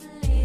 How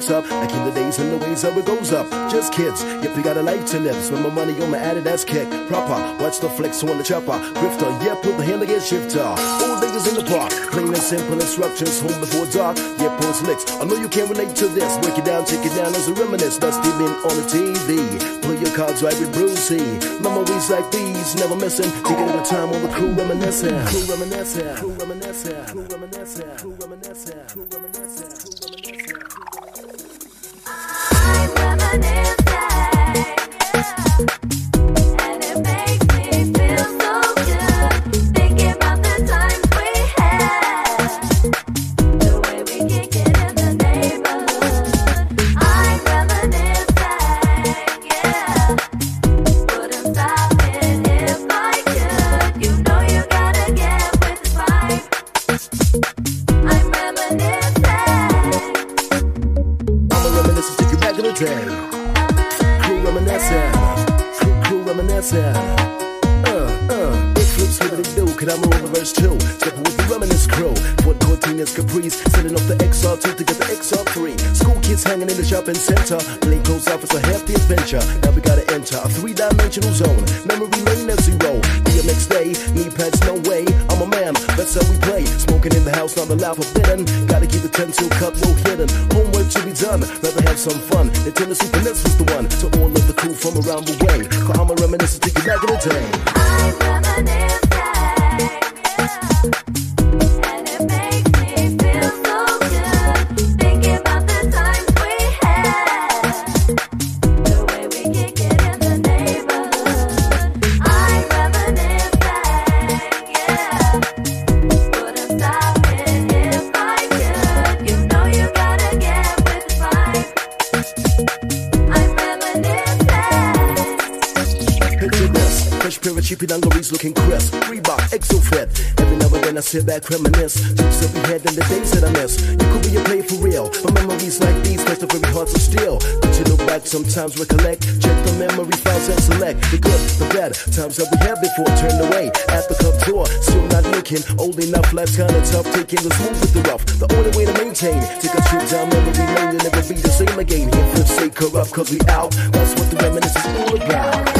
wakes up. Like in the days and the ways how it goes up. Just kids, yep, we got a life to live. Spend my money on my Adidas kick. Proper, watch the flex on the chopper. Grifter, yeah, put the hand against shifter. Old niggas in the park, plain and simple instructions. Home before dark, yeah, pulling slicks. I know you can relate to this. Break it down, take it down as a reminisce. Dusty been on the TV. Play your cards right with Brucey. Memories like these, never missing. Taking at time on the crew reminiscing. Crew reminiscing. Crew reminiscing. Keep and looking crisp. Reebok, exo fit. Every now and then I sit back, reminisce. Chips up your head and the things that I miss. You could be a play for real. But memories like these touch the very hearts of steel. But you look back, sometimes recollect. Check the memory files and select the good, the bad times that we had before. Turned away at the club door. Still not looking old enough. Life's kinda tough. Taking the smooth with the rough. The only way to maintain. Take a trip down memory lane. You'll never be the same again. Here, flip, stay corrupt, cause we out. That's what the reminiscence is all about.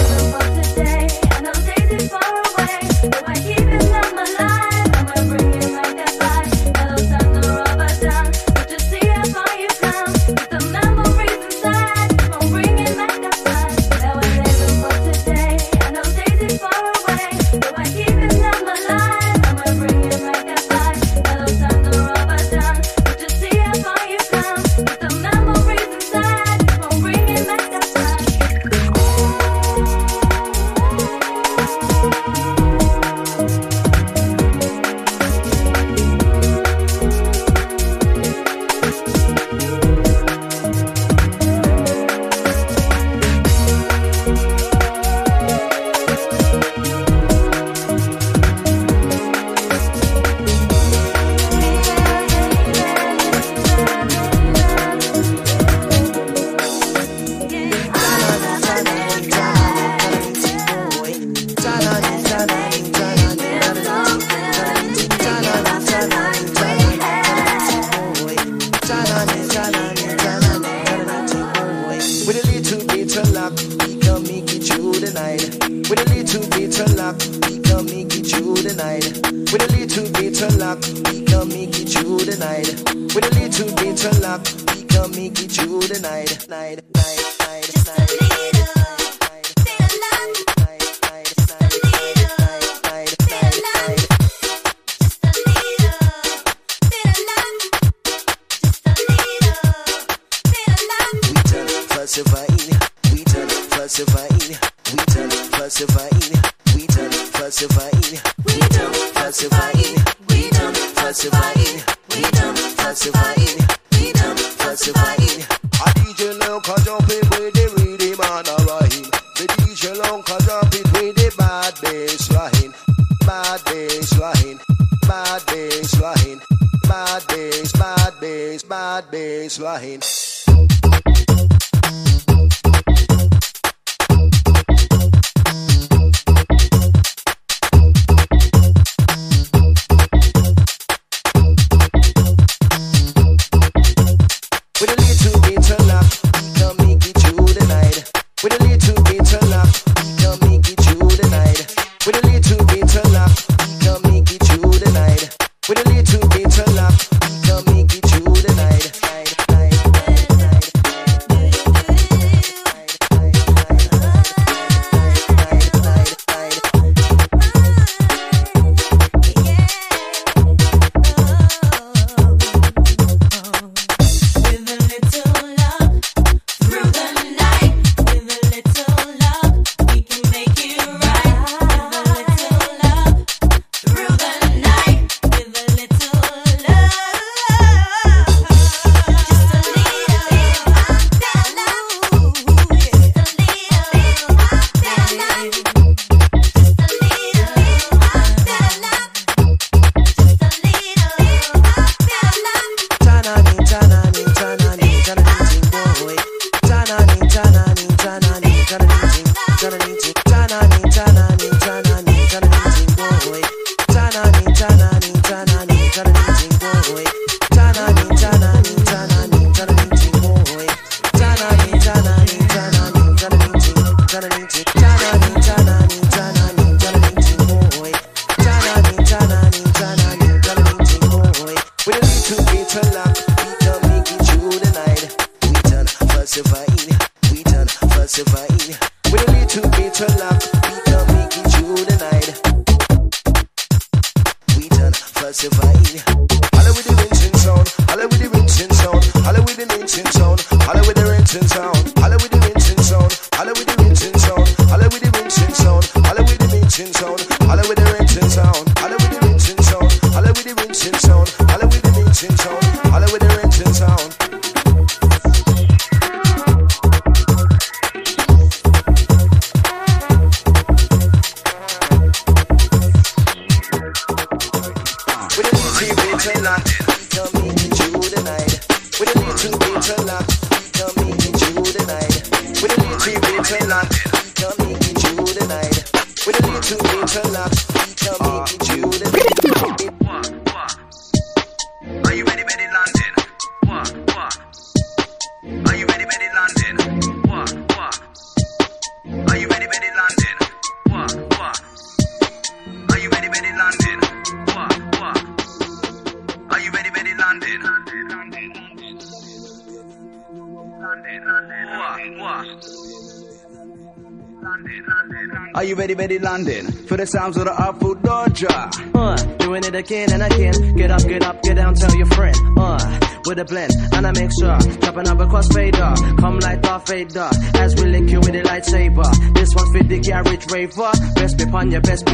sounds of the Artful Dodger. Uh, doing it again and again. Get up, get up, get down, tell your friend. Uh, with a blend and a mixture, Chopping up a crossfader. Come light Darth Vader As we link you with a lightsaber. This one's for the garage raver. Best be on your best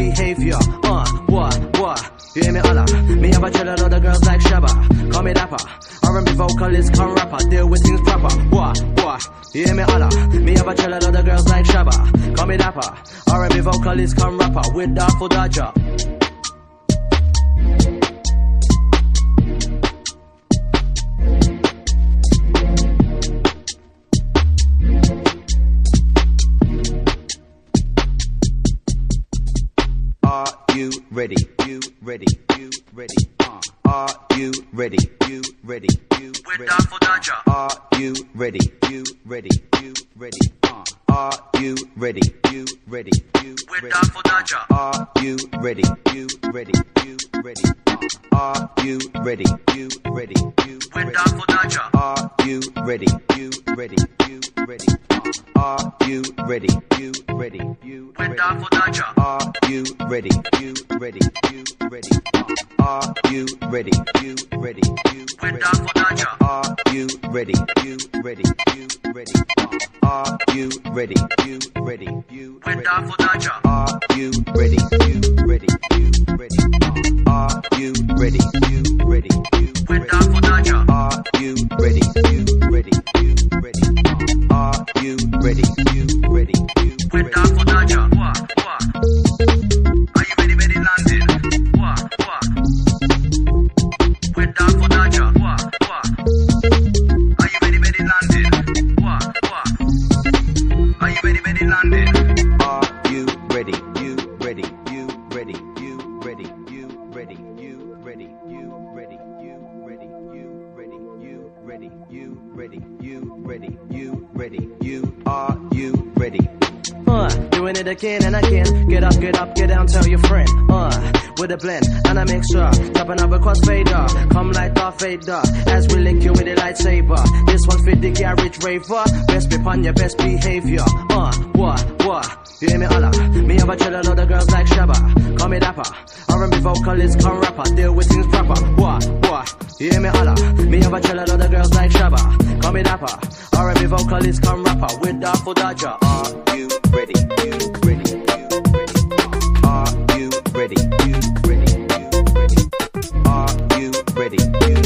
very, very London. it again and again. Get up, get up, get down, tell your friend. Uh, with a blend and I make sure. Drop another crossfader, come like Darth Vader. As we link you with a lightsaber. This one's for the garage raver. Best be on your best behavior. Uh, what, what? You hear me holla? Me have a chillin' all the girls like Shabba. Call me dapper. R&B vocalist, come rapper. Deal with things proper. What? What? You hear me holla? Me have a chillin' all the girls like Shabba. Call me dapper. R&B vocalist, come rapper. With the for Dodger. Are you ready? You ready? You ready? Are you ready? You ready? You ready? Are you ready? You ready?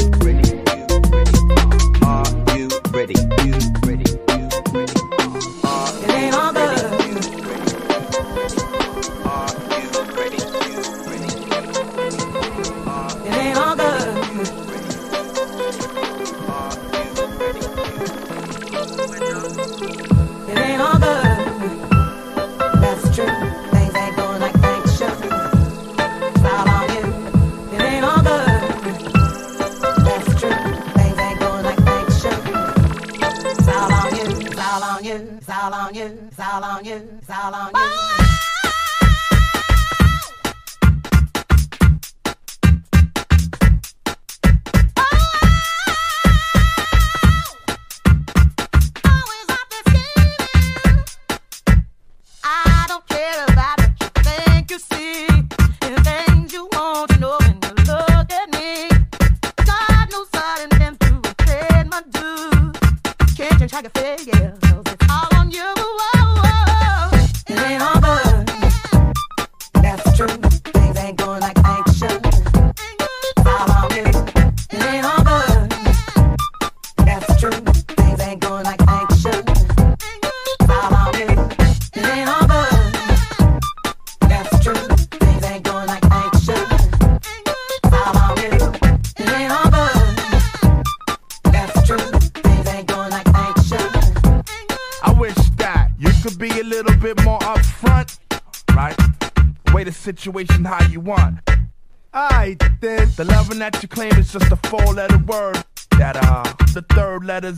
long. la.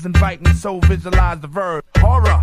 Inviting, so visualize the verb. Horror.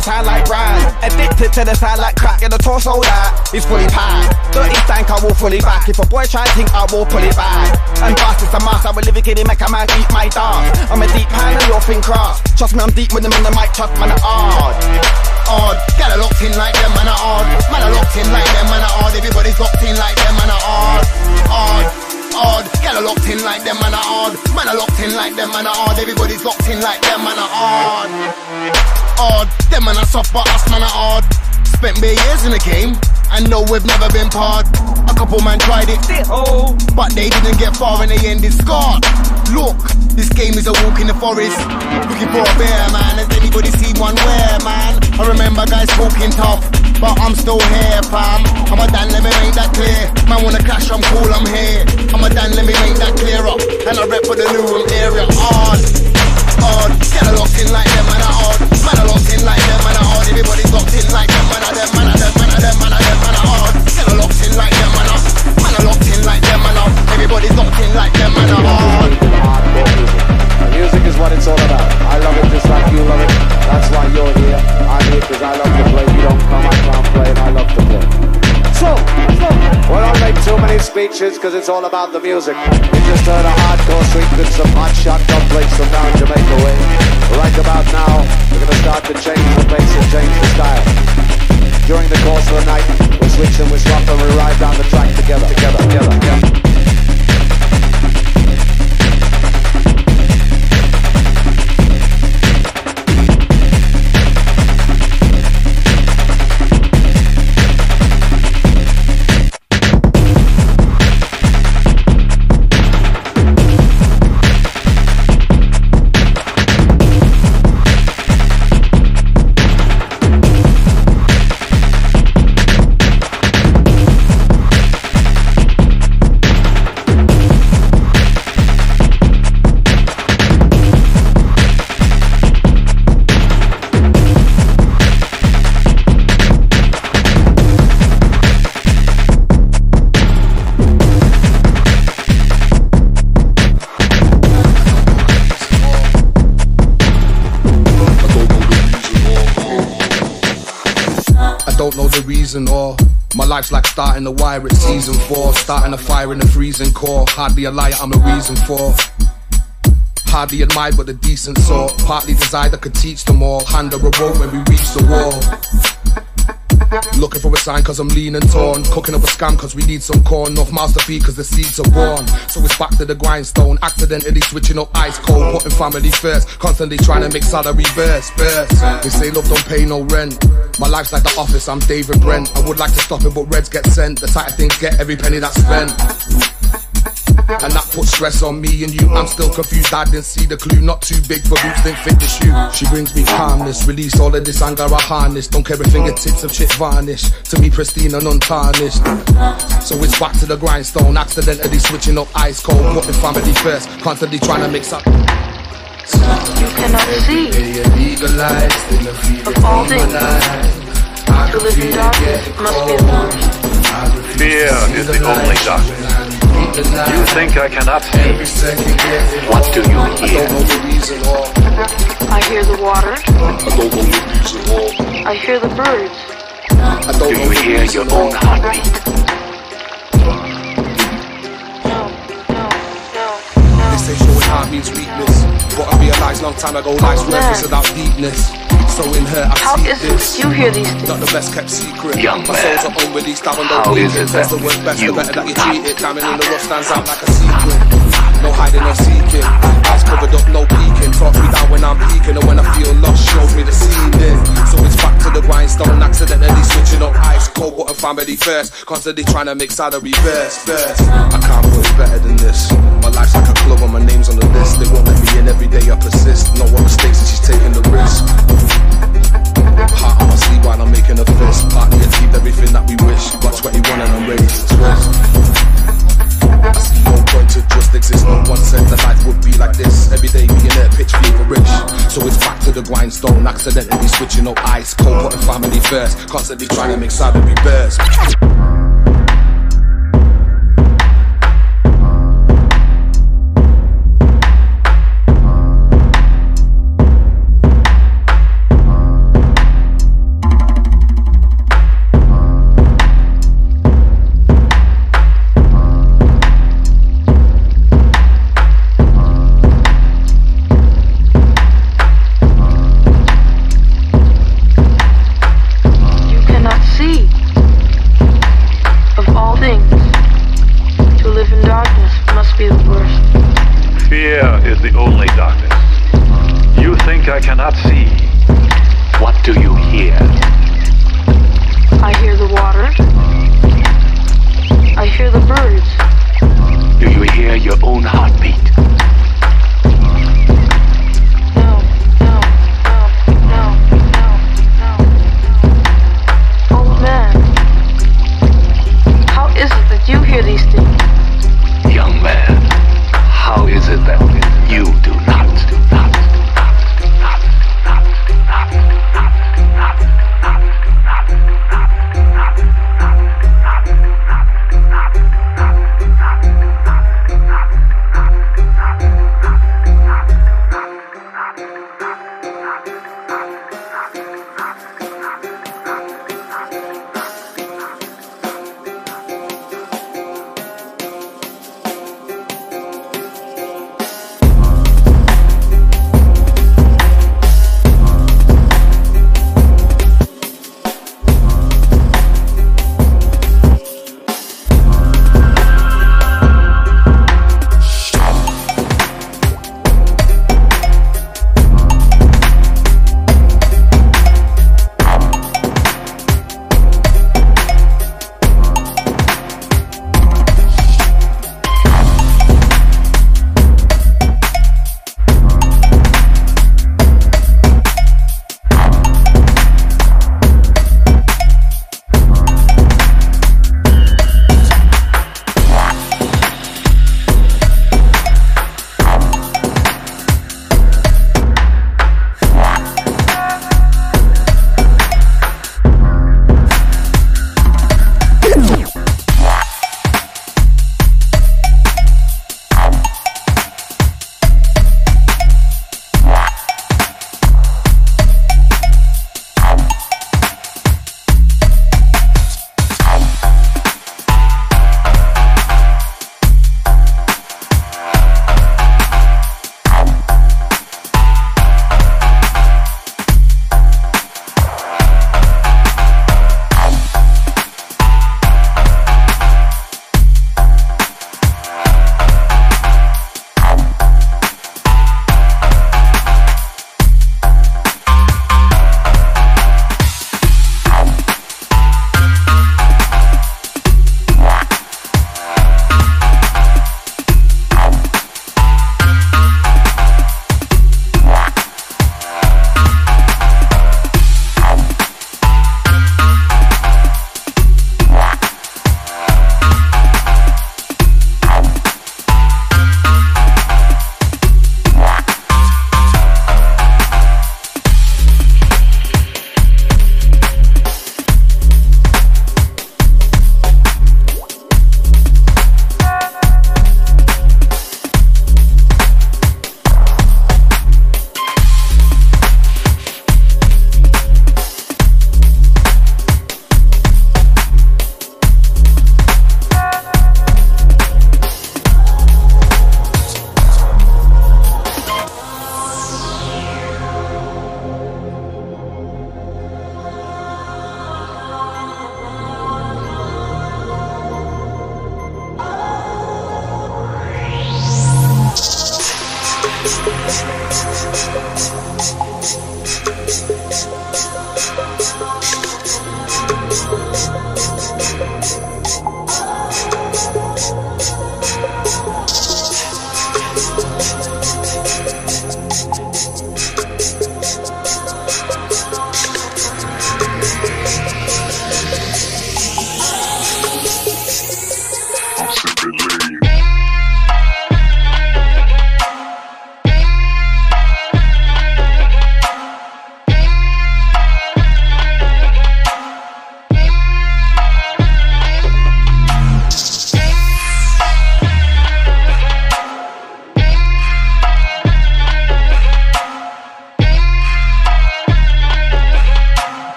the side like brine. Addicted to the side like crack, and the torso that is fully packed. Dirty stank, I will fully back. If a boy try to think, I will pull it back. And fast is a mask. I will live it, kid, make a man eat my dog. I'm a deep pan and you're thin cross. Trust me, I'm deep with them in the mic, trust man, I'm hard. Odd, Gotta locked in like them, man, are odd. Man are locked in like them, man, are odd. Everybody's locked in like them, man, are odd. Odd odd. Gal are locked in like them, man are odd. Man are locked in like them, man are odd. Everybody's locked in like them, man are odd. Odd. Them man are soft, but us man are odd. Spent bare years in the game, and know we've never been part. A couple man tried it, but they didn't get far and they ended scarred. Look, this game is a walk in the forest. Looking for a bear, man. Has anybody seen one where, man? I remember guys talking tough, but I'm still here, fam. I'm a Dan, let me make that clear. Man wanna clash, I'm cool, I'm here. I'm a Dan, let me make that clear up. And I rep for the new room area. Odd, odd. Get a locked in like them, man, are odd. Man, are locked in like them, man, are odd. Everybody's locked in like them, man, are them, man, are them, man, are them, man, are them, man, are odd. Get a locked in like them, man, are. Man, are locked in like them, man, are. Everybody's locked in like them, man, are odd. Music is what it's all about. I love it just like you love it. That's why you're here. I'm here because I love to play. You don't come, I can't play, and I love to play. So, well, don't make too many speeches because it's all about the music. You just heard a hardcore street with some hot shotgun plates from down Jamaica way. Right about now, we're going to start to change the pace and change the style. During the course of the night, we switch and we swap and we ride down the track together, together, together, together. Reason or my life's like starting a wire at season four, starting a fire in the freezing core. Hardly a liar, I'm a reason for. Hardly admired, but a decent sort. Partly desired I could teach them all. Hand a rope when we reach the wall. Looking for a sign cause I'm lean and torn. Cooking up a scam cause we need some corn. To feed cause the seeds are born. So it's back to the grindstone. Accidentally switching up ice cold. Putting family first. Constantly trying to make salary burst. burst. They say love don't pay no rent. My life's like the office, I'm David Brent. I would like to stop it, but reds get sent. The tighter things get every penny that's spent. And that puts stress on me and you. I'm still confused, I didn't see the clue. Not too big for boots, didn't fit the shoe. She brings me calmness, release all of this anger I harness. Don't care if fingertips of chip varnish. To me, pristine and untarnished. So it's back to the grindstone, accidentally switching up ice cold. Putting family first, constantly trying to mix up. You cannot see the feeling of all things. life. I To live in darkness must be cold. lost. Fear is the only darkness. You think I cannot Every see? What do you I hear? know the reason or I hear the water. I don't know the reason or I hear the birds. I don't you hear your own or heartbeat? No, They say showing heart means weakness. But I realized long time ago life's worthless without deepness. So in her I How see is this. you hear these things? Not the best kept secret. Young My man, soul's are unreleased, I don't how is it. it That's that the word best, the better that you treat it. Diamond in the rough stands out like a secret. No hiding or seeking. Eyes covered up, no peeking. Talk me down when I'm peaking, and when I feel lost, shows me the ceiling. So it's back to the grindstone, accidentally switching up ice cold, putting family first. Constantly trying to make salary burst, burst. I can't put it better than this. My life's like a club, and my name's on the list. They won't let me in every day, I persist. No one mistakes, and she's taking the risk. Heart on my sleeve while I'm making a fist. Partly achieved everything that we wish. Got 21 and I'm ready to twist. Point to just exist. No one said that life would be like this. Every day there, pitch feverish. So it's back to the grindstone. Accidentally switching up ice cold, putting family first. Constantly trying to make. You cannot cannot see, what do you hear?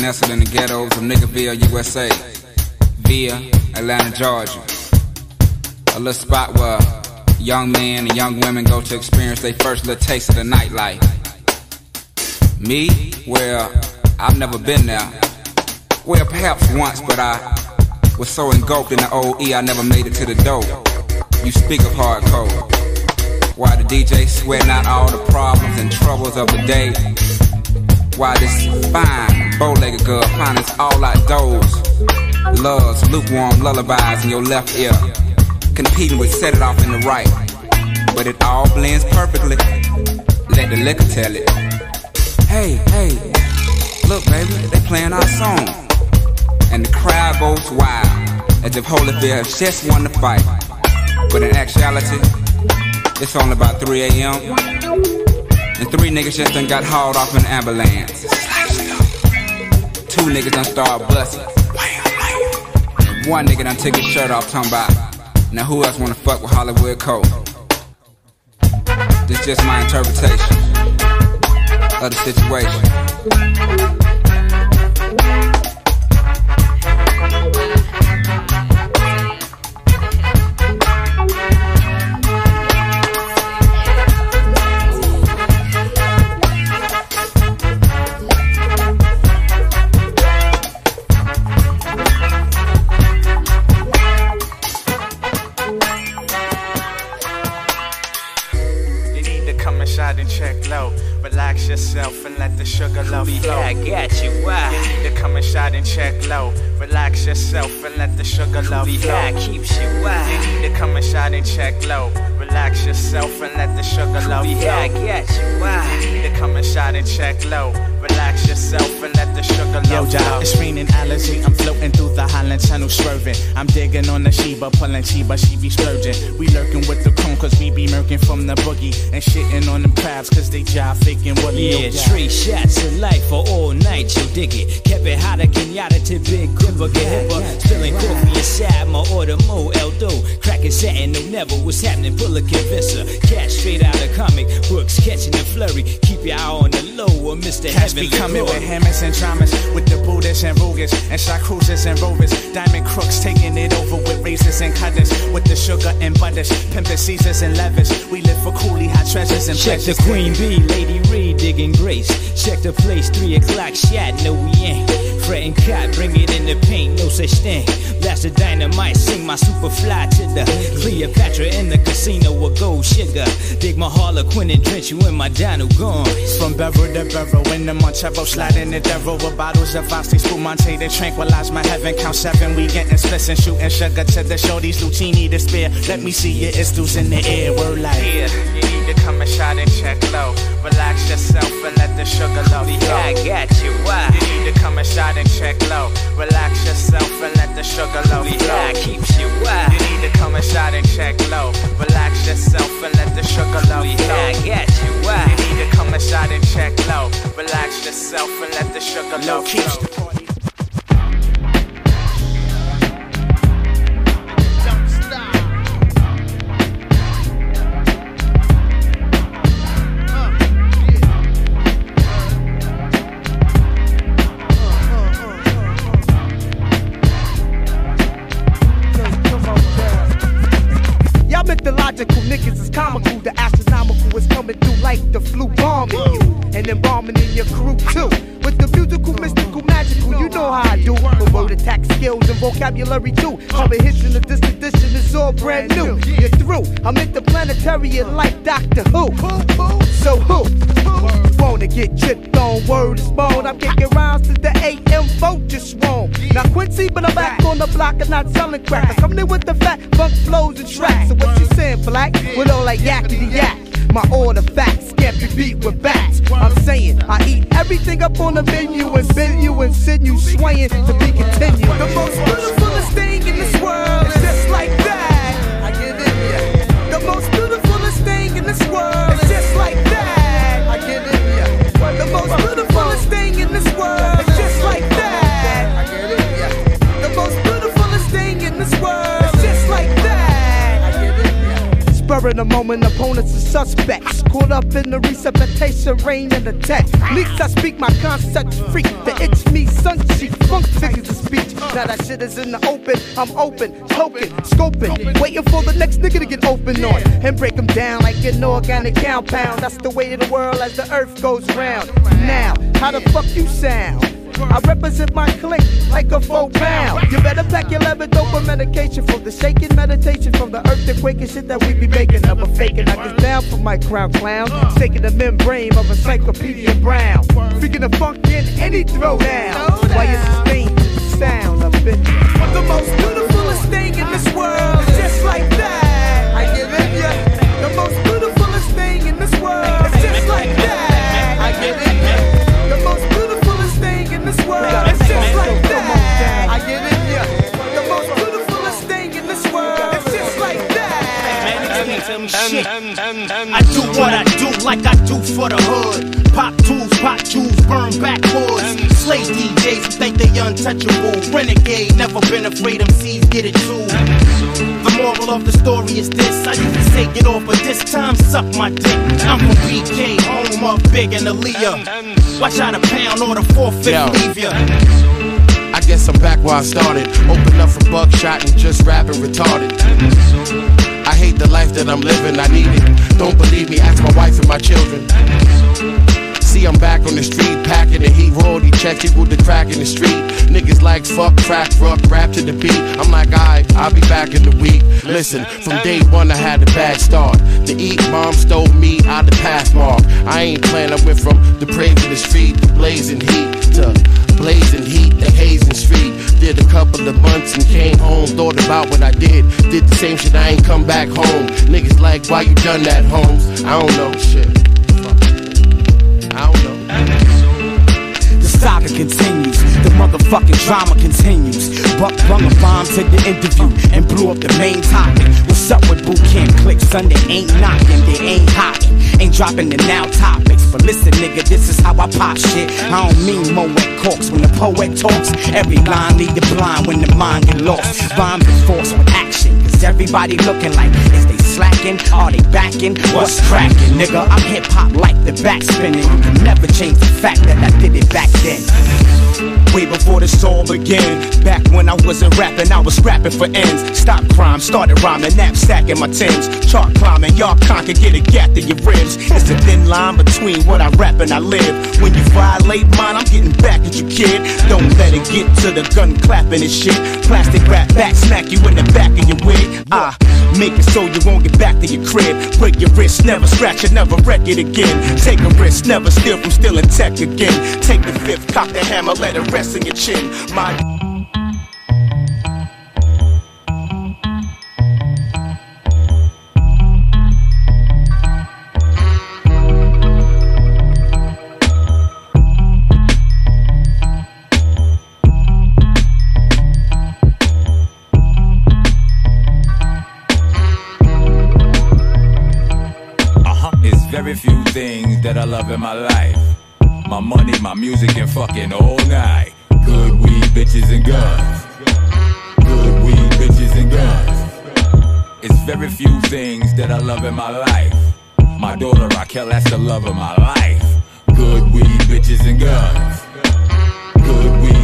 Nestled in the ghettos of Niggerville, USA. Via Atlanta, Georgia. A little spot where young men and young women go to experience their first little taste of the nightlife. Me? Well, I've never been there. Well, perhaps once, but I was so engulfed in the OE I never made it to the door. You speak of hardcore. Why the DJ sweating out all the problems and troubles of the day? Why this fine, bow-legged girl finds all outdoors? Loves lukewarm lullabies in your left ear, competing with set it off in the right. But it all blends perfectly. Let the liquor tell it. Hey, hey, look, baby, they playing our song, and the crowd goes wild as if Holyfield just won the fight. But in actuality, it's only about 3 a.m. And three niggas just done got hauled off in an ambulance. Two niggas done started busting. One nigga done took his shirt off, talking about, now who else wanna fuck with Hollywood Cole? This just my interpretation of the situation. Yourself and let the sugar love Be flow. I got you, why? You need to come inside and check low. Relax yourself and let the sugar love flow. high keeps you, why? You need to come inside and check low. Relax yourself and let the sugar love Be flow. high got you, why? You need to come inside and check low. Relax yourself and let the sugar Yo, love Job, flow. it's raining allergy. I'm floating through the Highland Tunnel, swerving. I'm digging on the Sheba, pulling Sheba, she be splurging. We lurking with the cone, cause we be murking from the boogie. And shitting on them crabs, cause they jive faking woolly. Yeah, three shots of life for all night, you dig it. Kept it hotter, Kenyatta to Big Gripper, get hipper. Spilling coffee inside my order, Mo Eldo. Cracking satin, no never what's happening, pull a convincer. Cash straight out of comic books, catching the flurry. Keep your eye on the low, or Mr. Heavenly be coming with hammers and dramas, with the Buddhists and Rugas, and shot cruisers and rovers. Diamond crooks taking it over with razors and cutters, with the sugar and butters, pimping Caesars and levers. We live for coolie hot treasures and Check the. Queen Bee, Lady Reed digging grace. Check the place, three o'clock shot, no we ain't. Fretting cot, bring it in the paint, no such thing. Blast the dynamite, sing my super fly to the Cleopatra in the casino with gold sugar. Dig my Harlequin and drench you in my Dino gone. From Bevel to Bevel, in the Montero, sliding the devil with bottles of Asti, Spumante to tranquilize my heaven. Count seven, we getting splits and shooting sugar to the show. These Lucini to spare. Let me see your istos in the air, word like. Yeah, to come inside and check low. Relax yourself and let the sugar Be flow. high, got you, why? You need to come inside and check low. Relax yourself and let the sugar Be flow. high, keeps you, why? You need to come inside and check low. Relax yourself and let the sugar Be flow. high, got you, why? You need to come inside and check low. Relax yourself and let the sugar love flow. And embalming in your crew too. With the musical, mystical, magical, you know how I do. With word attack skills and vocabulary too. Comprehension of this edition is all brand new. You're through. I'm interplanetary like Doctor Who. So who? Wanna get chipped on word is bone. I'm kicking rounds to the AM vote just wrong. Now Quincy, but I'm back on the block and not selling crack. I'm coming in with the fat funk flows and tracks. So what you saying, black? With all that yakety yak. My order facts can't be beat with bats. I'm saying I eat everything up on the menu and bend you and send you swaying to be continued. The most beautifulest thing in this world is just like that. I in ya. The most beautifulest thing in this world a moment, opponents are suspects. Caught up in the resuscitation, rain and attack. Leaks I speak my concept freak. The itch me, sun cheek, funk figures of speech. Now that shit is in the open, I'm open, token, scoping, waiting for the next nigga to get open on and break them down like an organic compound. That's the way of the world as the earth goes round. Now, how the fuck you sound? I represent my clique like a full pound. You better pack your leather dope and medication for the shaking meditation from the earthquake and shit that we be making. Never faking. I get down for my crown clown. Taking the membrane of Encyclopedia Brown. Freaking the funk in any throwdown. Why you sustain sound of it? The most beautifulest thing in this world is just like that. That. I do what I do like I do for the hood. Pop tools, pop jewels, burn backwoods. Slave DJs who think they untouchable. Renegade, never been afraid MCs get it too. The moral of the story is this. I used to say get off, but this time suck my dick. I'm from BK, home of Big and Aaliyah. Watch out a pound or the forfeit Yo. leave ya. I guess I'm back where I started. Open up for buckshot and just rapping retarded. I hate the life that I'm living, I need it. Don't believe me, ask my wife and my children. See, I'm back on the street, packing the heat, royalty check, equal the crack in the street. Niggas like fuck, crack, rock, rap to the beat. I'm like, alright, I'll be back in the week. Listen, from day one I had a bad start. The eat, mom stole me out the path mark. I ain't playing, I went from the praise to the street, blazing heat to blazing heat, the hazing street. Did a couple of months and came home, thought about what I did. Did the same shit, I ain't come back home. Niggas like, why you done that, Holmes? I don't know shit. I don't know. The saga continues, the motherfucking drama continues. Buck brung a bomb to the interview and blew up the main topic. What's up with boot camp clicks? Son, they ain't knocking, they ain't hocking, ain't dropping the now topics. But listen, nigga, this is how I pop shit. I don't mean Moet corks when the poet talks. Every line lead the blind when the mind get lost. Rhymes is forced with action, cause everybody looking like, is they slacking? Are they backing? What's cracking, nigga? I'm hip hop like the back spinning. You can never change the fact that I did it back then. Way before this all began. Back when I wasn't rapping, I was scrapping for ends. Stop crime, started rhyming, knapsack in my Timbs. Chart climbing, y'all can't get a gap to your ribs. It's a thin line between what I rap and I live. When you violate mine, I'm getting back at you, kid. Don't let it get to the gun clapping and shit. Plastic wrap back, smack you in the back of your wig. Ah, make it so you won't get back to your crib. Break your wrist, never scratch it, never wreck it again. Take a risk, never steal from stealing tech again. Take the fifth, cock the hammer, let it rest in your chin. My Uh-huh. Very few things that I love in my life. My money, my music, and fucking all night. Good weed, bitches, and guns. Good weed, bitches, and guns. It's very few things that I love in my life. My daughter Raquel, that's the love of my life. Good weed, bitches, and guns. Good weed,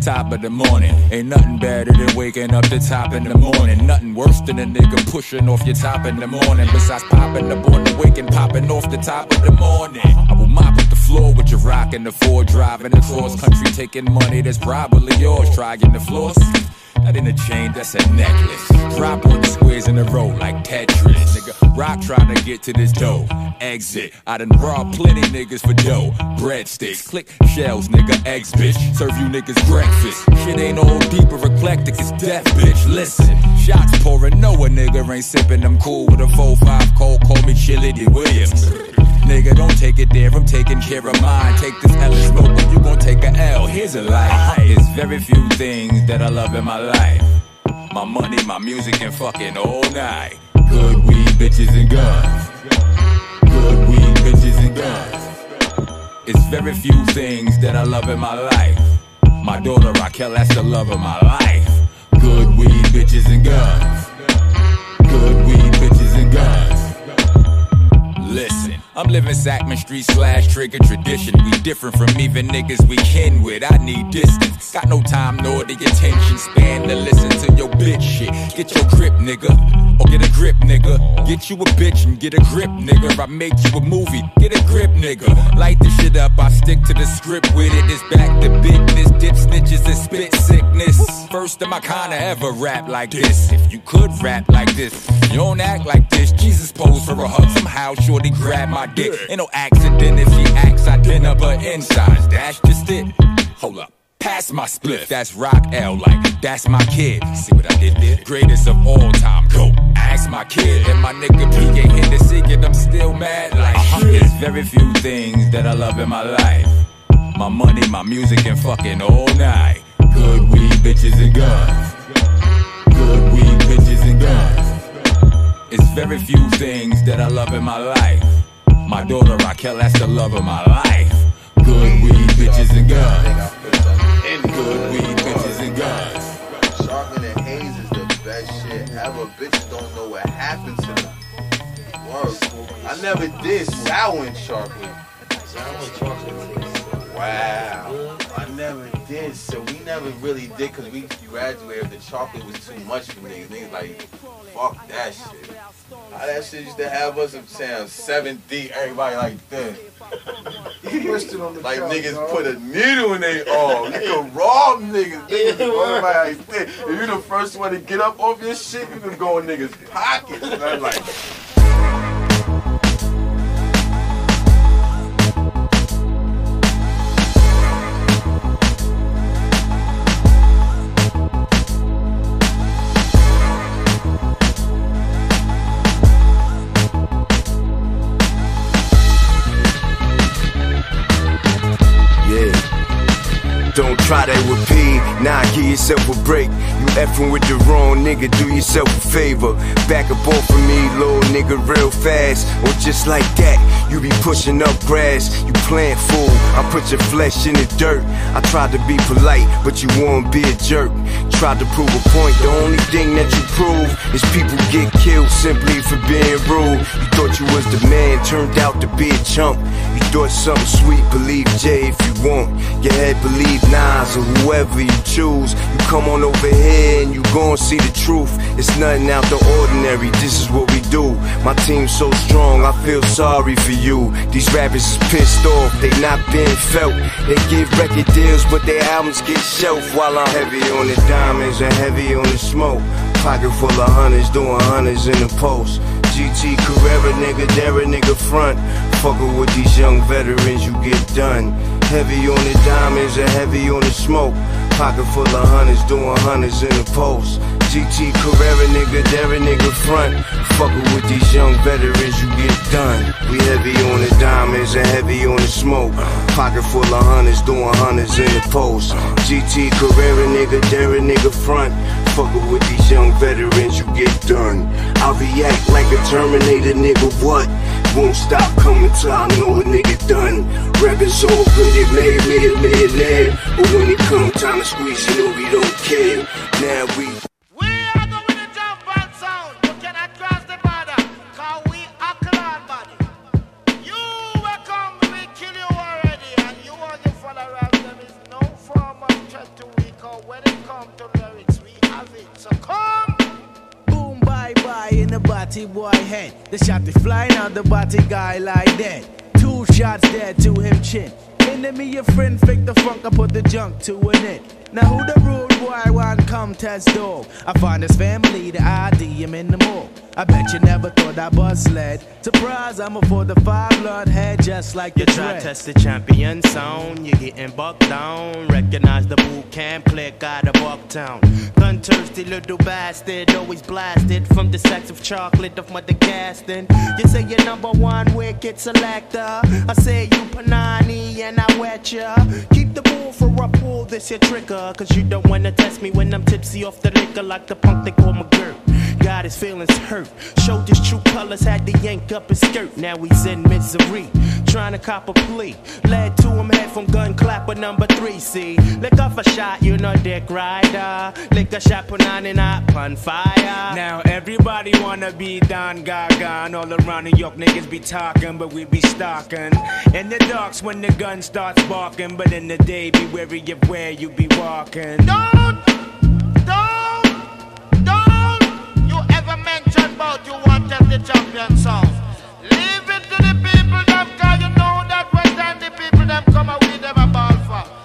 Top of the morning, ain't nothing better than waking up the top in the morning. Nothing worse than a nigga pushing off your top in the morning. Besides popping the board, the wake and popping off the top of the morning. I will mop floor with your rock in the Ford, driving across country, taking money that's probably yours. Trying the floors. That ain't a chain, that's a necklace. Drop all the squares in a row like Tetris. Nigga, rock trying to get to this dough. Exit. I done robbed plenty niggas for dough. Breadsticks, click shells, nigga, eggs, bitch. Serve you niggas breakfast. Shit ain't all deep or eclectic, it's death, bitch. Listen, shots pouring, no a nigga ain't sipping. I'm cool with a 4-5 cold, call me Billy Dee Williams. Nigga, don't take it there, I'm taking care of mine. Take this L and smoke, but you gon' take a L. Here's a life. It's very few things that I love in my life. My money, my music, and fucking all night. Good weed, bitches, and guns. Good weed, bitches, and guns. It's very few things that I love in my life. My daughter Raquel, that's the love of my life. Good weed, bitches, and guns. Good weed, bitches, and guns. Listen, I'm living Sackman Street slash trigger tradition. We different from even niggas we kin with. I need distance. Got no time nor the attention span to listen to your bitch shit. Get your grip, nigga. Or get a grip, nigga. Get you a bitch and get a grip, nigga. I make you a movie. Get a grip, nigga. Light the shit up. I stick to the script with it. It's back to business. Dip snitches and spit sickness. First of my kind to ever rap like this. If you could rap like this, you don't act like this. Jesus posed for a hug. Somehow, shorty grab my dick. Ain't no accident if she acts identical but insides. That's just it. Hold up. Pass my spliff, that's rock L like that's my kid. See what I did there? Greatest of all time, go. Ask my kid and my nigga P ain't hit the secret. I'm still mad like uh-huh. There's very few things that I love in my life. My money, my music, and fucking all night. Good weed, bitches, and guns. Good weed, bitches, and guns. It's very few things that I love in my life. My daughter Raquel, that's the love of my life. Good weed, bitches, and guns. Good weed, bitches, and guns. Sharpen and Haze is the best shit ever. Bitches don't know what happened to them. Word. I never did sour and chocolate. Sour and chocolate. Wow. I never did. So we never really did because we graduated. The chocolate was too much for niggas. Niggas like, fuck that shit. How that shit used to have us saying 7D, everybody like this. like niggas put a needle in their arm. You can rob niggas. niggas everybody like this. If you the first one to get up off your shit, you can go in niggas' pockets. And I'm like, Don't try that with P. Nah, give yourself a break. Effing with the wrong nigga, do yourself a favor. Back up off of me, little nigga, real fast. Or just like that, you be pushing up grass. You playing fool, I put your flesh in the dirt. I tried to be polite, but you wanna be a jerk. Tried to prove a point, the only thing that you prove is people get killed simply for being rude. You thought you was the man, turned out to be a chump. You thought something sweet, believe Jay if you want. Your head believe Nas or whoever you choose. You come on over here and you gon' see the truth. It's nothing out the ordinary, this is what we do. My team's so strong, I feel sorry for you. These rappers is pissed off, they not being felt. They give record deals, but their albums get shelved while I'm heavy on the diamonds and heavy on the smoke. Pocket full of hundreds, doing hundreds in the post. GT Carrera, nigga, dare a nigga front. Fuckin' with these young veterans, you get done. Heavy on the diamonds and heavy on the smoke. Pocket full of hundreds, doing hundreds in the post. GT Carrera, nigga, dare nigga front. Fuckin' with these young veterans, you get done. We heavy on the diamonds and heavy on the smoke. Pocket full of hundreds, doing hundreds in the post. GT Carrera, nigga, dare nigga front. Fuckin' with these young veterans, you get done. I react like a Terminator, nigga, what? Won't stop coming till I know a nigga done. Rapping so good it made me a millionaire. But when it come time to squeeze, you know we don't care. Now we Boom, bye bye in the body boy head. The shot is flying out the body guy like that. Two shots dead to him chin. Enemy a friend, fake the funk, I put the junk to an end. Now who the rude boy want come test dog? I find his family, the ID him in the mall. I bet you never thought I bust led. Surprise, I'm a for the five blood head just like You try dread. test the champion sound, You're getting bucked down. Recognize the boot camp click out of Bucktown. Gun thirsty little bastard, always blasted from the sacks of chocolate of Mother Gaston. You say you're number one wicked selector. I say you Panani and I wet ya. Keep the bull for a pull this your trigger. Cause you don't wanna test me when I'm tipsy off the liquor like the punk they call McGirt. Got his feelings hurt. Showed his true colors, had to yank up his skirt. Now he's in misery. Trying to cop a plea. Led to him head from gun clapper number three. See, lick off a shot, you know, dick rider. Lick a shot, put on and out, pun fire. Now everybody wanna be Don Gaga and all around New York niggas be talking, but we be stalking. In the darks when the gun starts barking, but in the day be wary of where you be walking. Don't, don't, don't you ever mention about you want to the champion song. Leave it to the people that when the people them come out with them a ball for.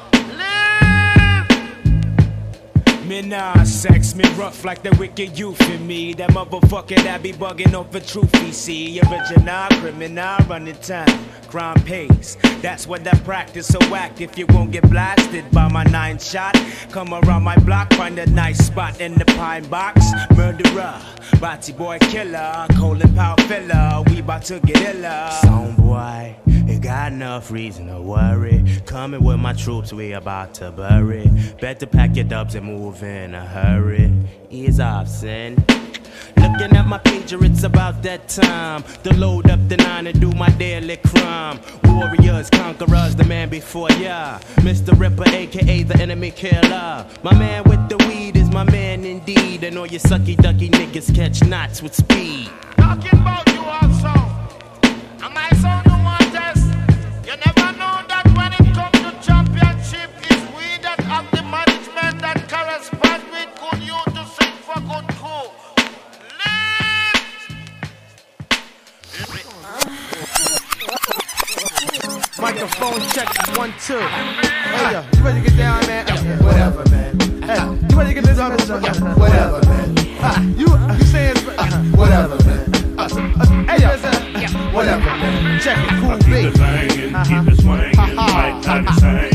Me nah sex, me rough like the wicked youth in me. That motherfucker that be bugging over truth, you see. Original criminal running time, crime pays. That's what I practice, so act if you won't get blasted by my nine shot. Come around my block, find a nice spot in the pine box. Murderer, body boy killer, colon power filler. We bout to get iller. Song boy, you got enough reason to worry. Coming with my troops, we about to bury. Better pack your dubs and move in a hurry. Ease off, sin. Looking at my pager, it's about that time to load up the nine and do my daily crime. Warriors, conquerors, the man before ya. Mr. Ripper, aka the enemy killer. My man with the weed is my man indeed. And all you sucky ducky niggas catch knots with speed. Talking about you also. Am I sound Microphone check one two. Hey yo, you ready to get down, man? Whatever, man. Hey, you ready to get this on? Whatever, man. Uh, you uh, you saying uh, whatever, man. Hey yo, whatever, man. Check it, cool beat. Keep it swinging, like Patty saying.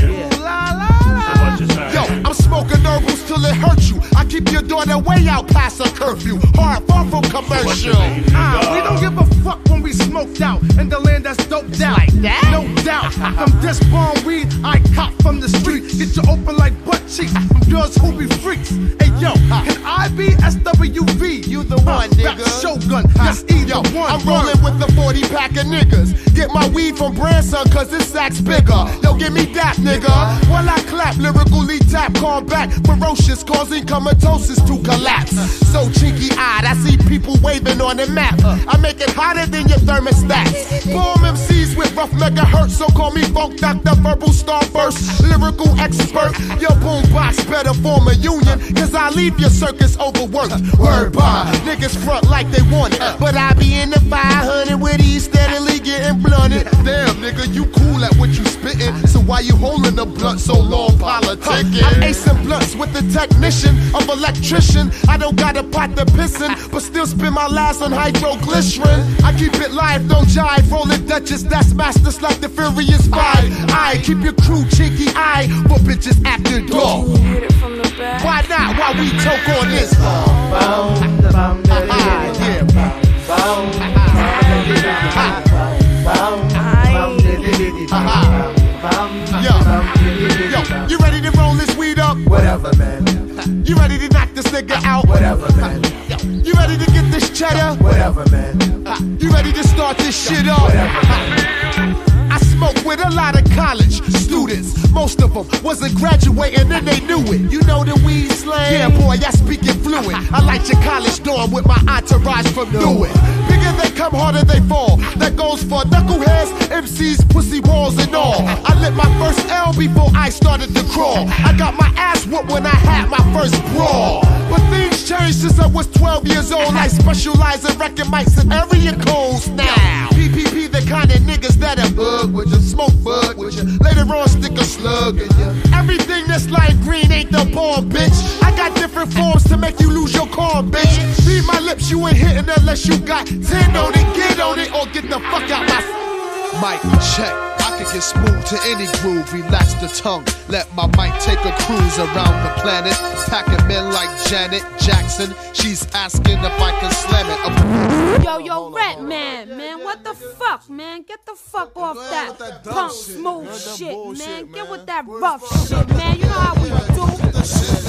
Till it hurts you. I keep your daughter way out past her curfew. Hard, far from commercial. Ah, we don't give a fuck when we smoked out in the land that's doped out. Like that? No doubt. From this bomb weed, I cop from the street. Get you open like butt cheeks from girls who be freaks. Hey yo, can I be SWV? You the uh, one, nigga. Shogun, uh, yes, either one. I'm rolling with the 40 pack of niggas. Get my weed from Branson, cause this sack's bigger. Yo, give me that, nigga. While I clap, lyrically tap, combat, ferocious, causing comatosis to collapse. So cheeky eyed, I see people waving on the map. I make it hotter than your thermostats. Bomb MCs with rough megahertz, so call me Funk Doctor, verbal starburst, lyrical expert. Your boombox better form a union, cause I leave your circus overworked. Word by niggas front like they want it, but I be in the 500 with these steadily getting blunted. Damn, nigga, you cool at what you spitting, so why you holding the blunt so long, politicking? I'm acing blunts with the technician of electrician. I don't got a pot to pissin', but still spend my last on hydroglycerin. I keep it live, don't jive, rolling Duchess, that's masters like the Furious Five. I keep your crew cheeky eye for bitches after dark. Why not? Why we choke on this? Yo, you ready to roll this weed up? Whatever, man. You ready to knock this nigga out? Whatever, man. You ready to get this cheddar? Whatever, man. You ready to start this shit up? I smoke with a lot of college students. Most of them wasn't graduating and they knew it. You know the weed slang? Yeah, boy, I speak it fluid. I like your college dorm with my entourage from Newark. Bigger they come, harder they fall. That goes for knuckleheads, MCs, pussy walls, and all. I lit my first L before I started to crawl. I got my ass whooped when I had my first brawl. But things changed since I was 12 years old. I specialize in wrecking mics and area codes now. PPP, the kind of niggas that'll bug with you, smoke bug with you. Later on, stick a slug in you. Everything that's like green ain't the bomb, bitch. I got different forms to make you lose your calm, bitch. Read my lips, you ain't hitting unless you got 10 on it. Get on it or get the fuck out my. Mic check. I can get smooth to any groove. Relax the tongue. Let my mic take a cruise around the planet. Packing men like Janet Jackson. She's asking if I can slam it. Yo, yo, Redman, man, what the fuck, man? Get the fuck off that, punk smooth shit, man. Get with that rough shit, man. You know how we do.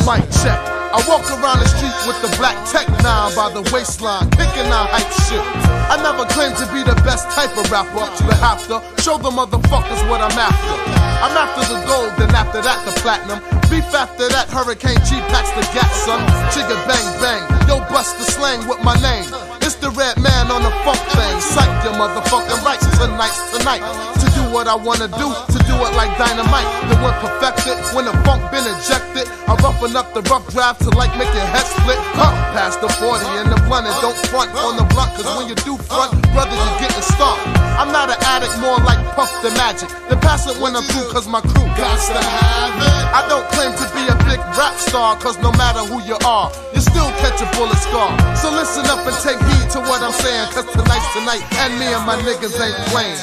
Mic check. I walk around the street with the black tech nine by the waistline, kicking out hype shit. I never claimed to be the best type of rapper, but have to show the motherfuckers what I'm after. I'm after the gold, then after that the platinum. Beef after that, Hurricane G packs the gas, son. Chigga bang bang, yo bust the slang with my name. It's the red man on the funk thing. Psych your motherfucking rights tonight's tonight. To do what I wanna do, to do it like dynamite. Then when perfected, when the funk been injected, I roughen up the rough draft to like make your head split. Huh, past the 40 and the blunt and don't front on the blunt, cause when you do front, brother, you getting stomped. I'm not an addict, more like Puff the Magic. The pass it when I'm through, cause my crew got to have it. I don't claim to be a big rap star, cause no matter who you are, you still catch a bullet scar. So listen up and take heed to what I'm saying, cause tonight's tonight, and me and my niggas ain't playing.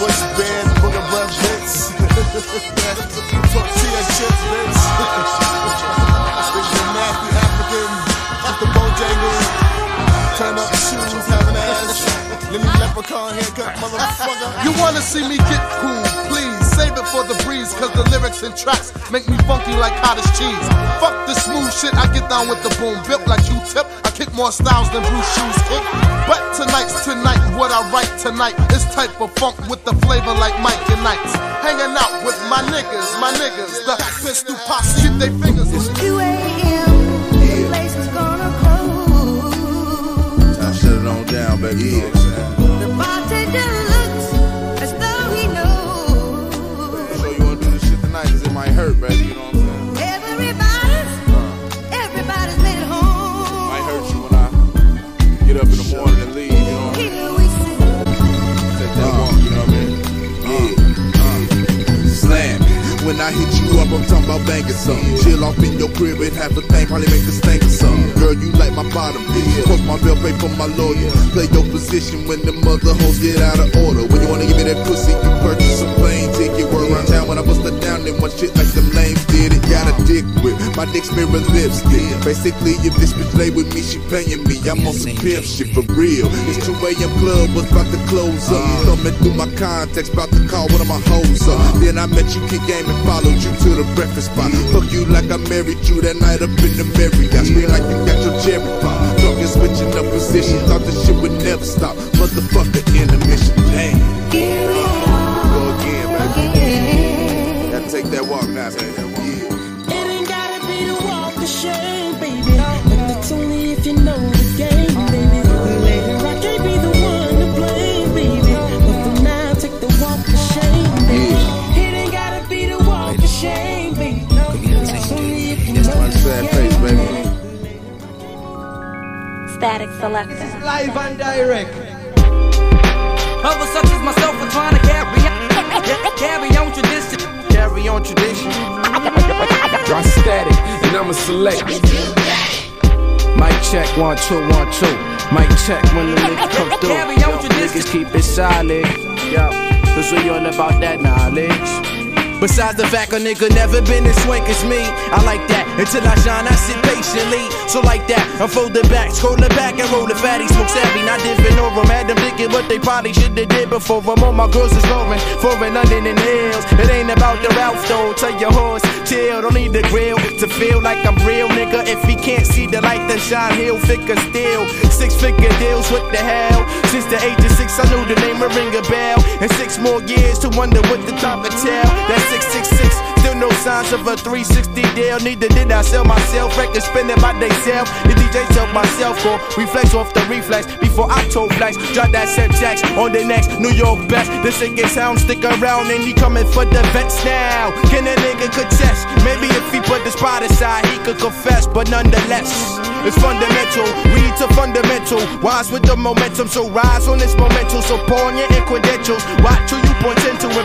Bush band, booger breath hits. Tortilla chips, bitch. Big nasty African, off the Bojangles. Turn up the shoes, have an ass. Let me leprechaun haircut, motherfucker. You wanna see me get cool, please save it for the breeze, cause the lyrics and tracks make me funky like cottage cheese. Fuck the smooth shit, I get down with the boom, built like you tip. I kick more styles than Bruce Shoes kick. But tonight's tonight, what I write tonight is type of funk with the flavor like Mike and Knights. Hanging out with my niggas, my niggas, the pistol posse, keep they fingers. It's 2 a.m. The place is gonna close. I shut it on down, baby. You When I hit you up, I'm talking about banging something. Chill off in your crib and have a thing, probably make the stank or something. Girl, you like my bottom, bitch. Post my bill, pay for my lawyer. Play your position when the mother hoes get out of order. When you wanna give me that pussy, you purchase around town when I bust her down, then one shit like them lames did it. Got a dick with my dick's mirror lipstick. Basically, if this bitch play with me, she paying me. I'm on some pimp shit for real. It's 2 a.m. club, was about to close up. Uh. Thumbing through my contacts, about to call one of my hoes up. Then I met you, kick game, and followed you to the breakfast spot. Fuck you like I married you that night up in the Marriott. Scream like you got your cherry pop. Talking switching up position, thought this shit would never stop. Motherfucker intermission, damn. That walk now, baby. Yeah. It ain't gotta be the walk of shame, baby. But it's only if you know the game, baby. Later I can't be the one to blame, baby. But for now, take the walk of shame, baby. It ain't gotta be the walk of shame, baby. It's only if you know One sad face, baby. Static Selector. Live and direct. Other such as myself are trying to carry on, carry on tradition. Carry on tradition. Drop static, and I'ma select. Mic check, one, two, one, two. Mic check when the nigga come through. Yo, niggas keep it solid. Yo, cause we all about that knowledge. Besides the fact a nigga never been as swank as me. I like that. Until I shine, I sit patiently. So like that, I fold it back, scroll it back and roll the fatty. Smoke savvy, not dipping over 'em. Had them thinking what they probably should have did before. I'm on my girls is roaring, foreign London and hills. It ain't about the Ralph though. Tell your horse, chill, don't need the grill to feel like I'm real, nigga. If he can't see the light that shine, he'll figure still. Six figure deals, what the hell? Since the age of six, I knew the name would ring a bell. And six more years to wonder what the top of tell. That's 666. Still no signs of a 360 deal. Neither did I sell myself. Record spinning my day self. The DJ tell myself go reflex off the reflex before I told flex. Drop that set tax on the next New York best. The singing sound stick around and he coming for the vets now. Can a nigga contest? Maybe if he put the spot aside, he could confess. But nonetheless, it's fundamental. Read to fundamental. Wise with the momentum, so rise on this momentum. So pawn your credentials. Watch who you point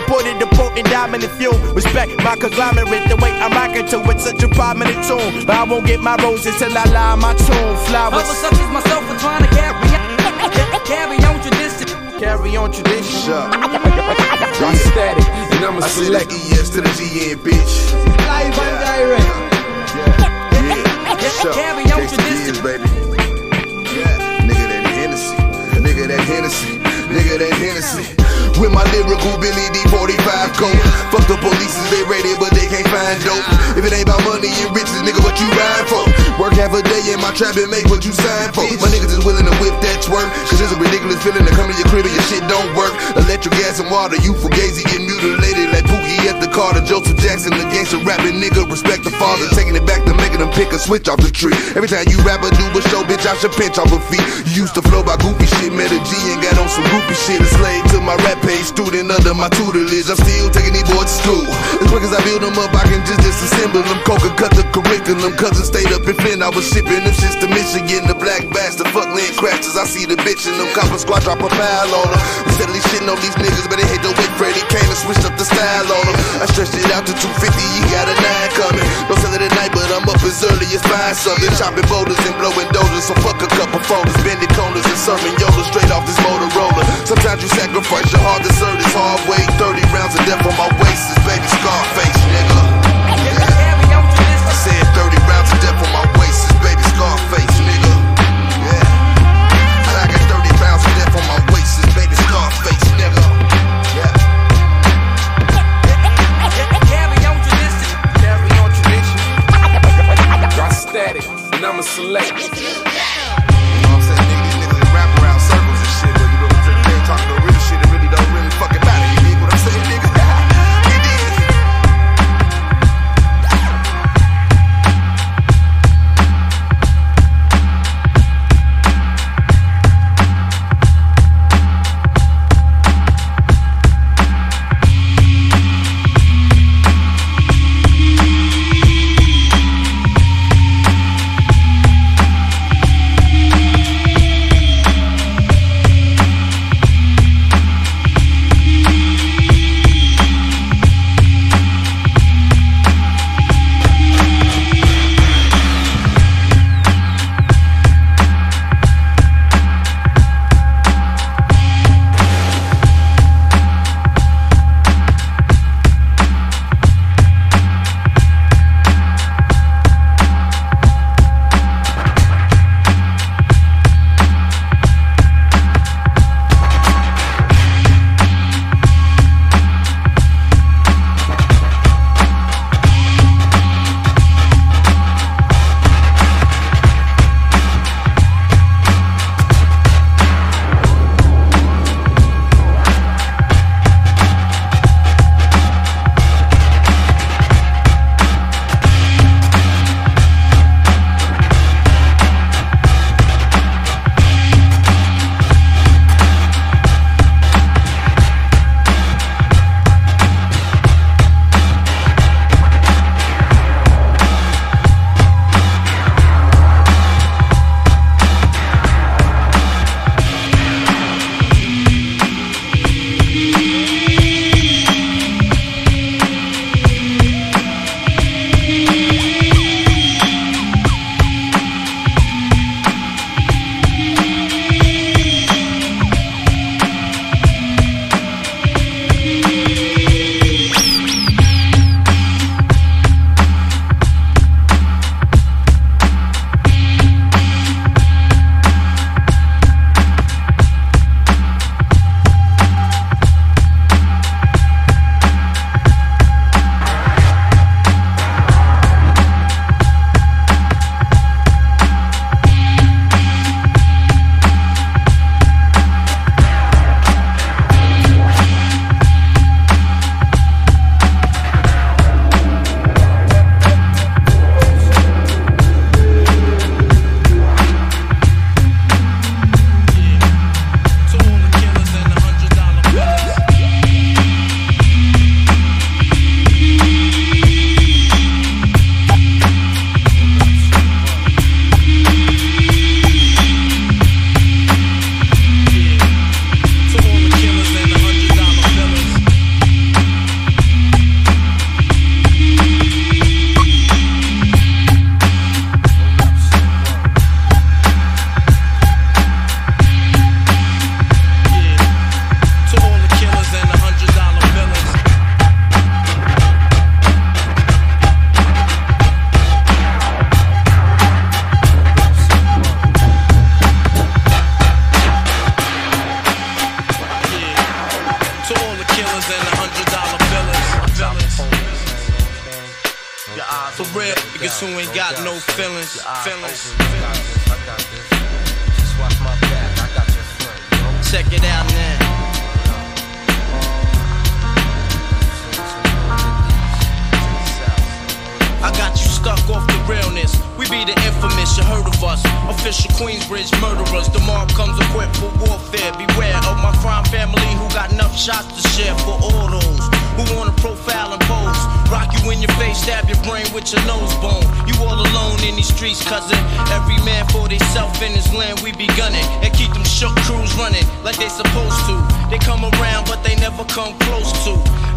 put it the potent dominant fuel. Respect my conglomerate, the way I'm rocking to it, such a prominent tune. But I won't get my roses till I lie my tune. Flowers. Other such as myself are trying to carry carry on tradition. Carry on tradition. Drop static, and I'ma I said select. the ES to the GN, bitch. Live and direct. Sure. Carry on Gangsta tradition. years, baby. Yeah. Nigga that Hennessy. Nigga that Hennessy. Nigga that Hennessy. With my lyrical Billy D45 coat. Fuck the police, they ready, but they can't find dope. If it ain't about money and riches, nigga, what you ride for? Work half a day in my trap and make what you sign for. My niggas is willing to whip that twerk. Cause it's a ridiculous feeling to come to your crib and your shit don't work. Electric gas and water, you fugazi get mutilated like Pookie at the Carter. Joseph Jackson, the gangster rapping nigga. Respect the father, taking it back to making them pick a switch off the tree. Every time you rap or do a show, bitch, I should pinch off a feet. You used to flow by goofy shit, met a G and got on some goofy shit. A slave to my rap page, student under my tutelage. I'm still taking these boys to school. As quick as I build them up, I can just disassemble them. Coca cut the curriculum. Cousin stayed up in Flint, I was shipping them shits to Michigan. The black bastard, fuck land crashes. I see the bitch in them. Copper squad drop a pile on them. Steadily shitting on these niggas, but they hate the way Freddie came and switched up the style on them. I stretched it out to 250, you got a nine coming. Don't sell it at night, but I'm up as early as five something. Chopping boulders and blowing dozers, so fuck a couple folders. Bending corners and serving Yoda straight off this Motorola. Sometimes you sacrifice your serve this hard way. 30 rounds of death on my waist is baby Scarface, nigga. I said 30 rounds of death on my waist is baby Scarface, nigga. Yeah. I got 30 rounds of death on my waist is baby Scarface, nigga. Yeah. Static, and I'ma select. Running like they supposed to. They come around, but they never come close to.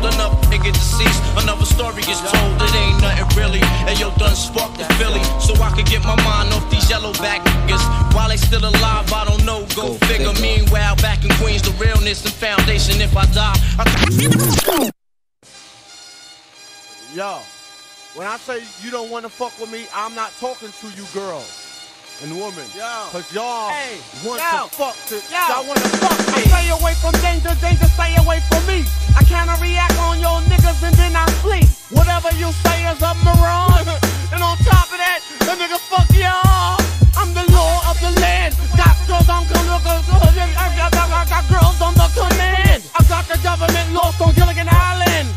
Enough nigga deceased, another story gets told. It ain't nothing really. And yo, done sparked the Philly, so I could get my mind off these yellow back niggas. While they still alive, I don't know. Go, figure. Meanwhile, back in Queens, the realness and foundation. If I die, I. Yo, when I say you don't want to fuck with me, I'm not talking to you girls and women. Yo. Cause y'all Hey, want yo. to fuck to, Yo. y'all want to fuck me. I stay away from danger, danger, stay away from me. I kinda react on your niggas and then I flee. Whatever you say is a mirage. and on top of that, the nigga fuck y'all. I'm the law of the land. Got girls on got, I got girls on the command. I got the government lost on Gilligan Island.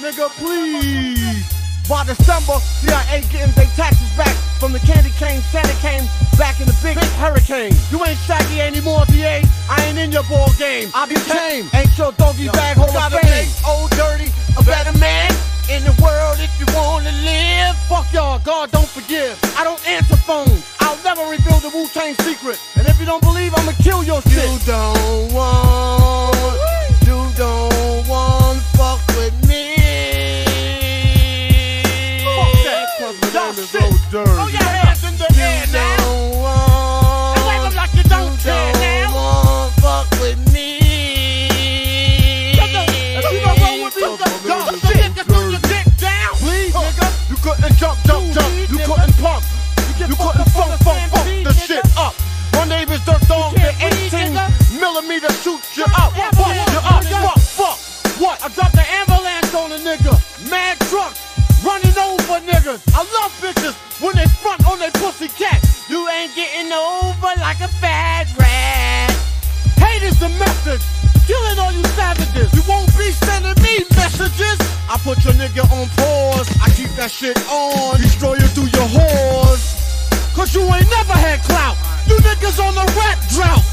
Nigga, please. By December, CIA getting their taxes back from the candy cane. Santa came back in the big hurricane. You ain't Shaggy anymore, DA. I ain't in your ball game. I became. Ain't your doggy bag hole of fame. old dirty a better man in the world if you wanna live. Fuck y'all, God don't forgive. I don't answer phones. I'll never reveal the Wu Tang secret. And if you don't believe, I'ma kill your shit. You don't want, you don't dirty. Oh, your hands in the air now. don't want, And wave 'em like you don't care now. want fuck with me. If you don't roll with me, Cause my jump, name is so so you can throw your dick down. Please, nigga. You couldn't jump, jump, jump. You couldn't pump. You couldn't funk, funk, funk the shit up. My name is Dirt Dog, the 18 millimeter shoot you up. Bust you up. Fuck, fuck. What? I dropped the ambulance on a nigga. Mad running over niggas. I love bitches when they front on their pussy cat. You ain't getting over like a fat rat. Hate is the message. Killing all you savages. You won't be sending me messages. I put your nigga on pause. I keep that shit on. Destroy you through your whores. Cause you ain't never had clout. You niggas on the rap drought.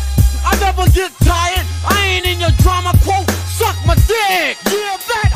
I never get tired. I ain't in your drama quote. Suck my dick. Yeah, that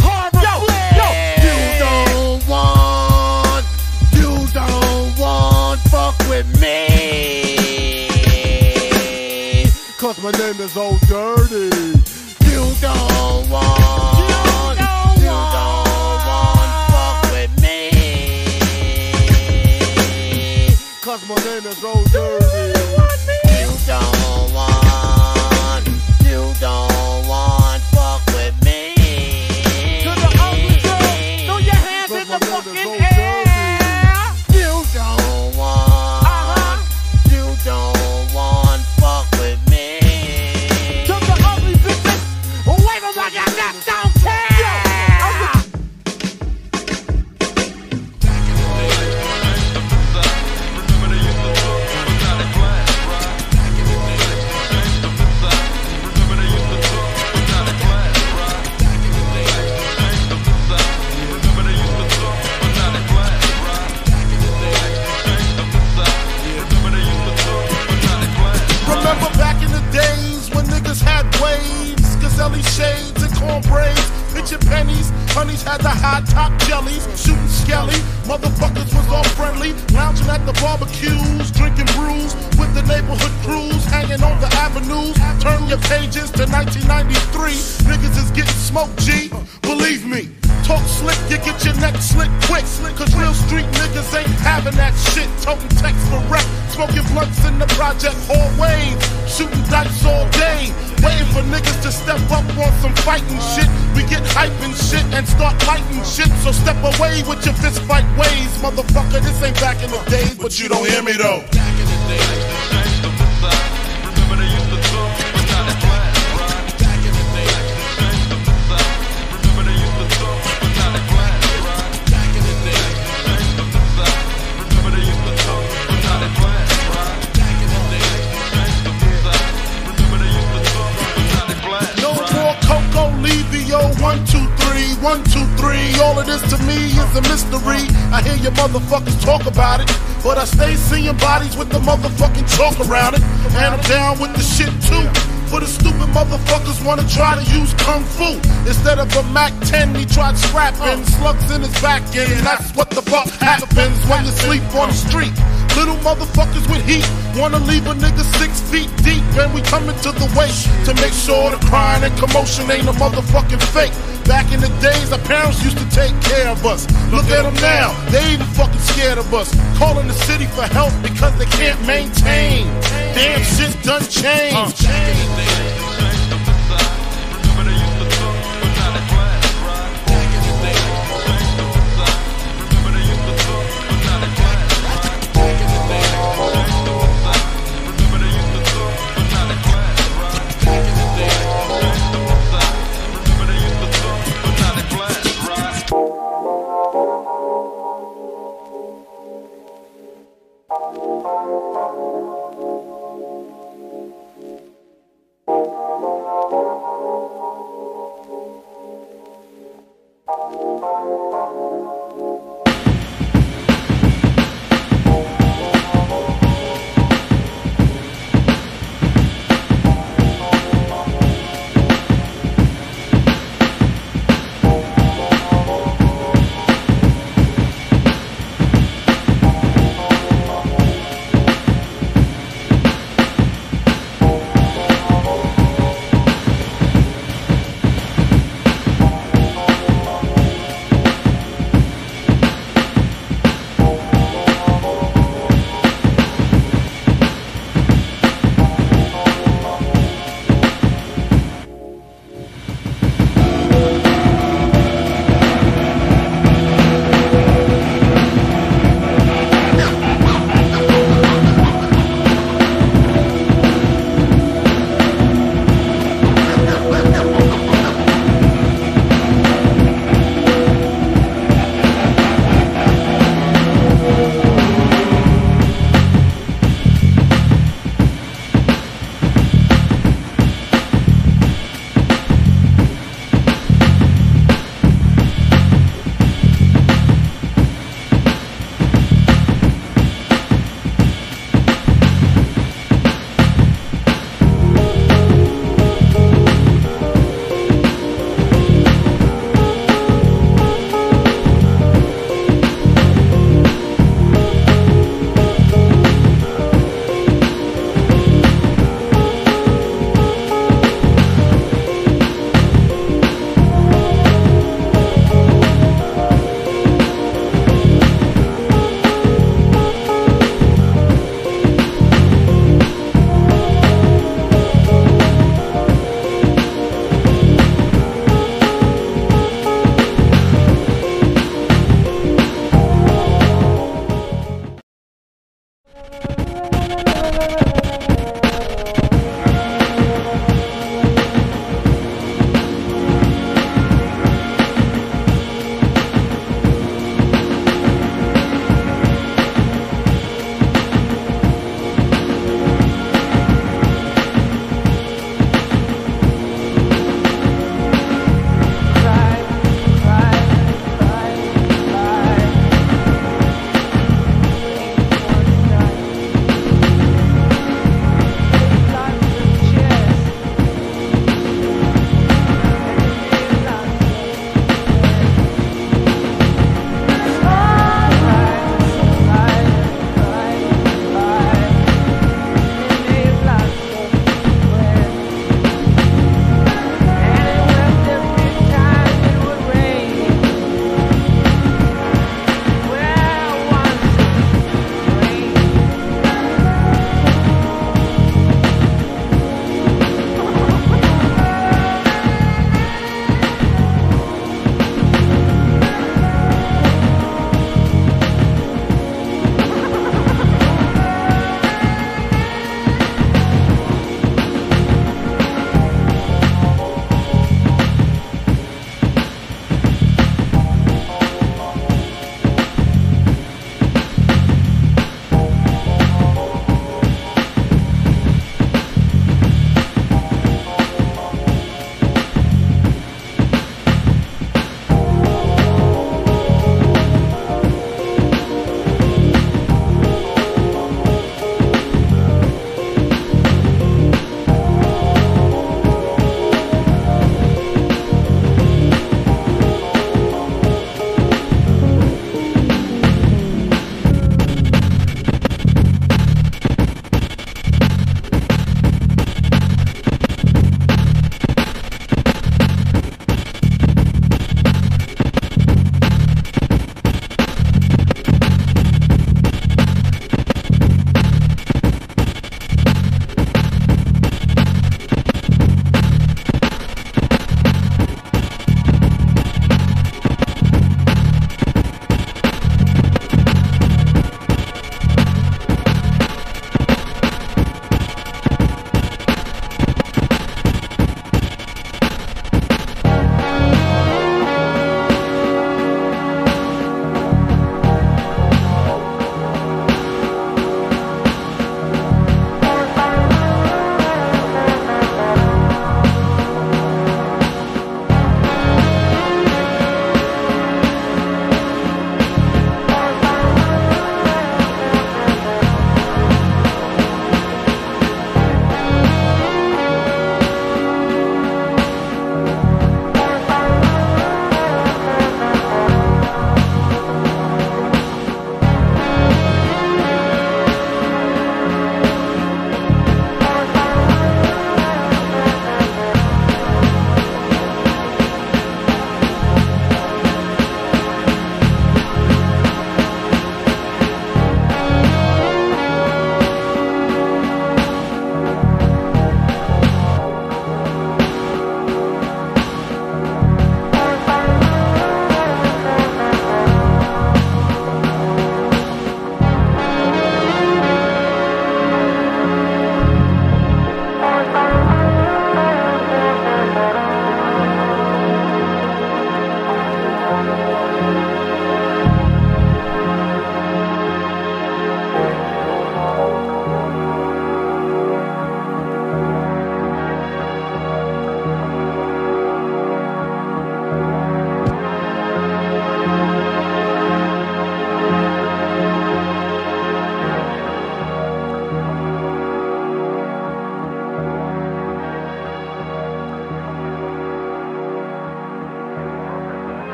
pennies, honeys had the high top jellies, shooting skelly, motherfuckers was all friendly, lounging at the barbecues, drinking brews with the neighborhood crews, hanging on the avenues. Turn your pages to 1993, niggas is getting smoked, G. Believe me, Talk slick, you get your neck slick quick. Slick cause real street niggas ain't having that shit. Toting text for rep, smoking blunts in the project hallways. Shooting dice all day. Waiting for niggas to step up on some fighting shit. We get hype and shit and start lighting shit. So step away with your fist fight ways. Motherfucker, this ain't back in the days, but you don't hear me though. No Levio, one, two, three, one, two, three. All of this to me is a mystery. I hear your motherfuckers talk about it, but I stay seeing bodies with the motherfucking chalk around it. And I'm down with the shit too. For the stupid motherfuckers wanna try to use kung fu instead of a Mac 10. He tried scrapping slugs in his back end. That's what the fuck happens when you sleep on the street. Little motherfuckers with heat wanna leave a nigga six feet deep, and we coming to the waist to make sure the crying and commotion ain't a motherfucking fake. Back in the days, our parents used to take care of us. Look at them now, they even fucking scared of us. Calling the city for help because they can't maintain. Damn shit done changed. Got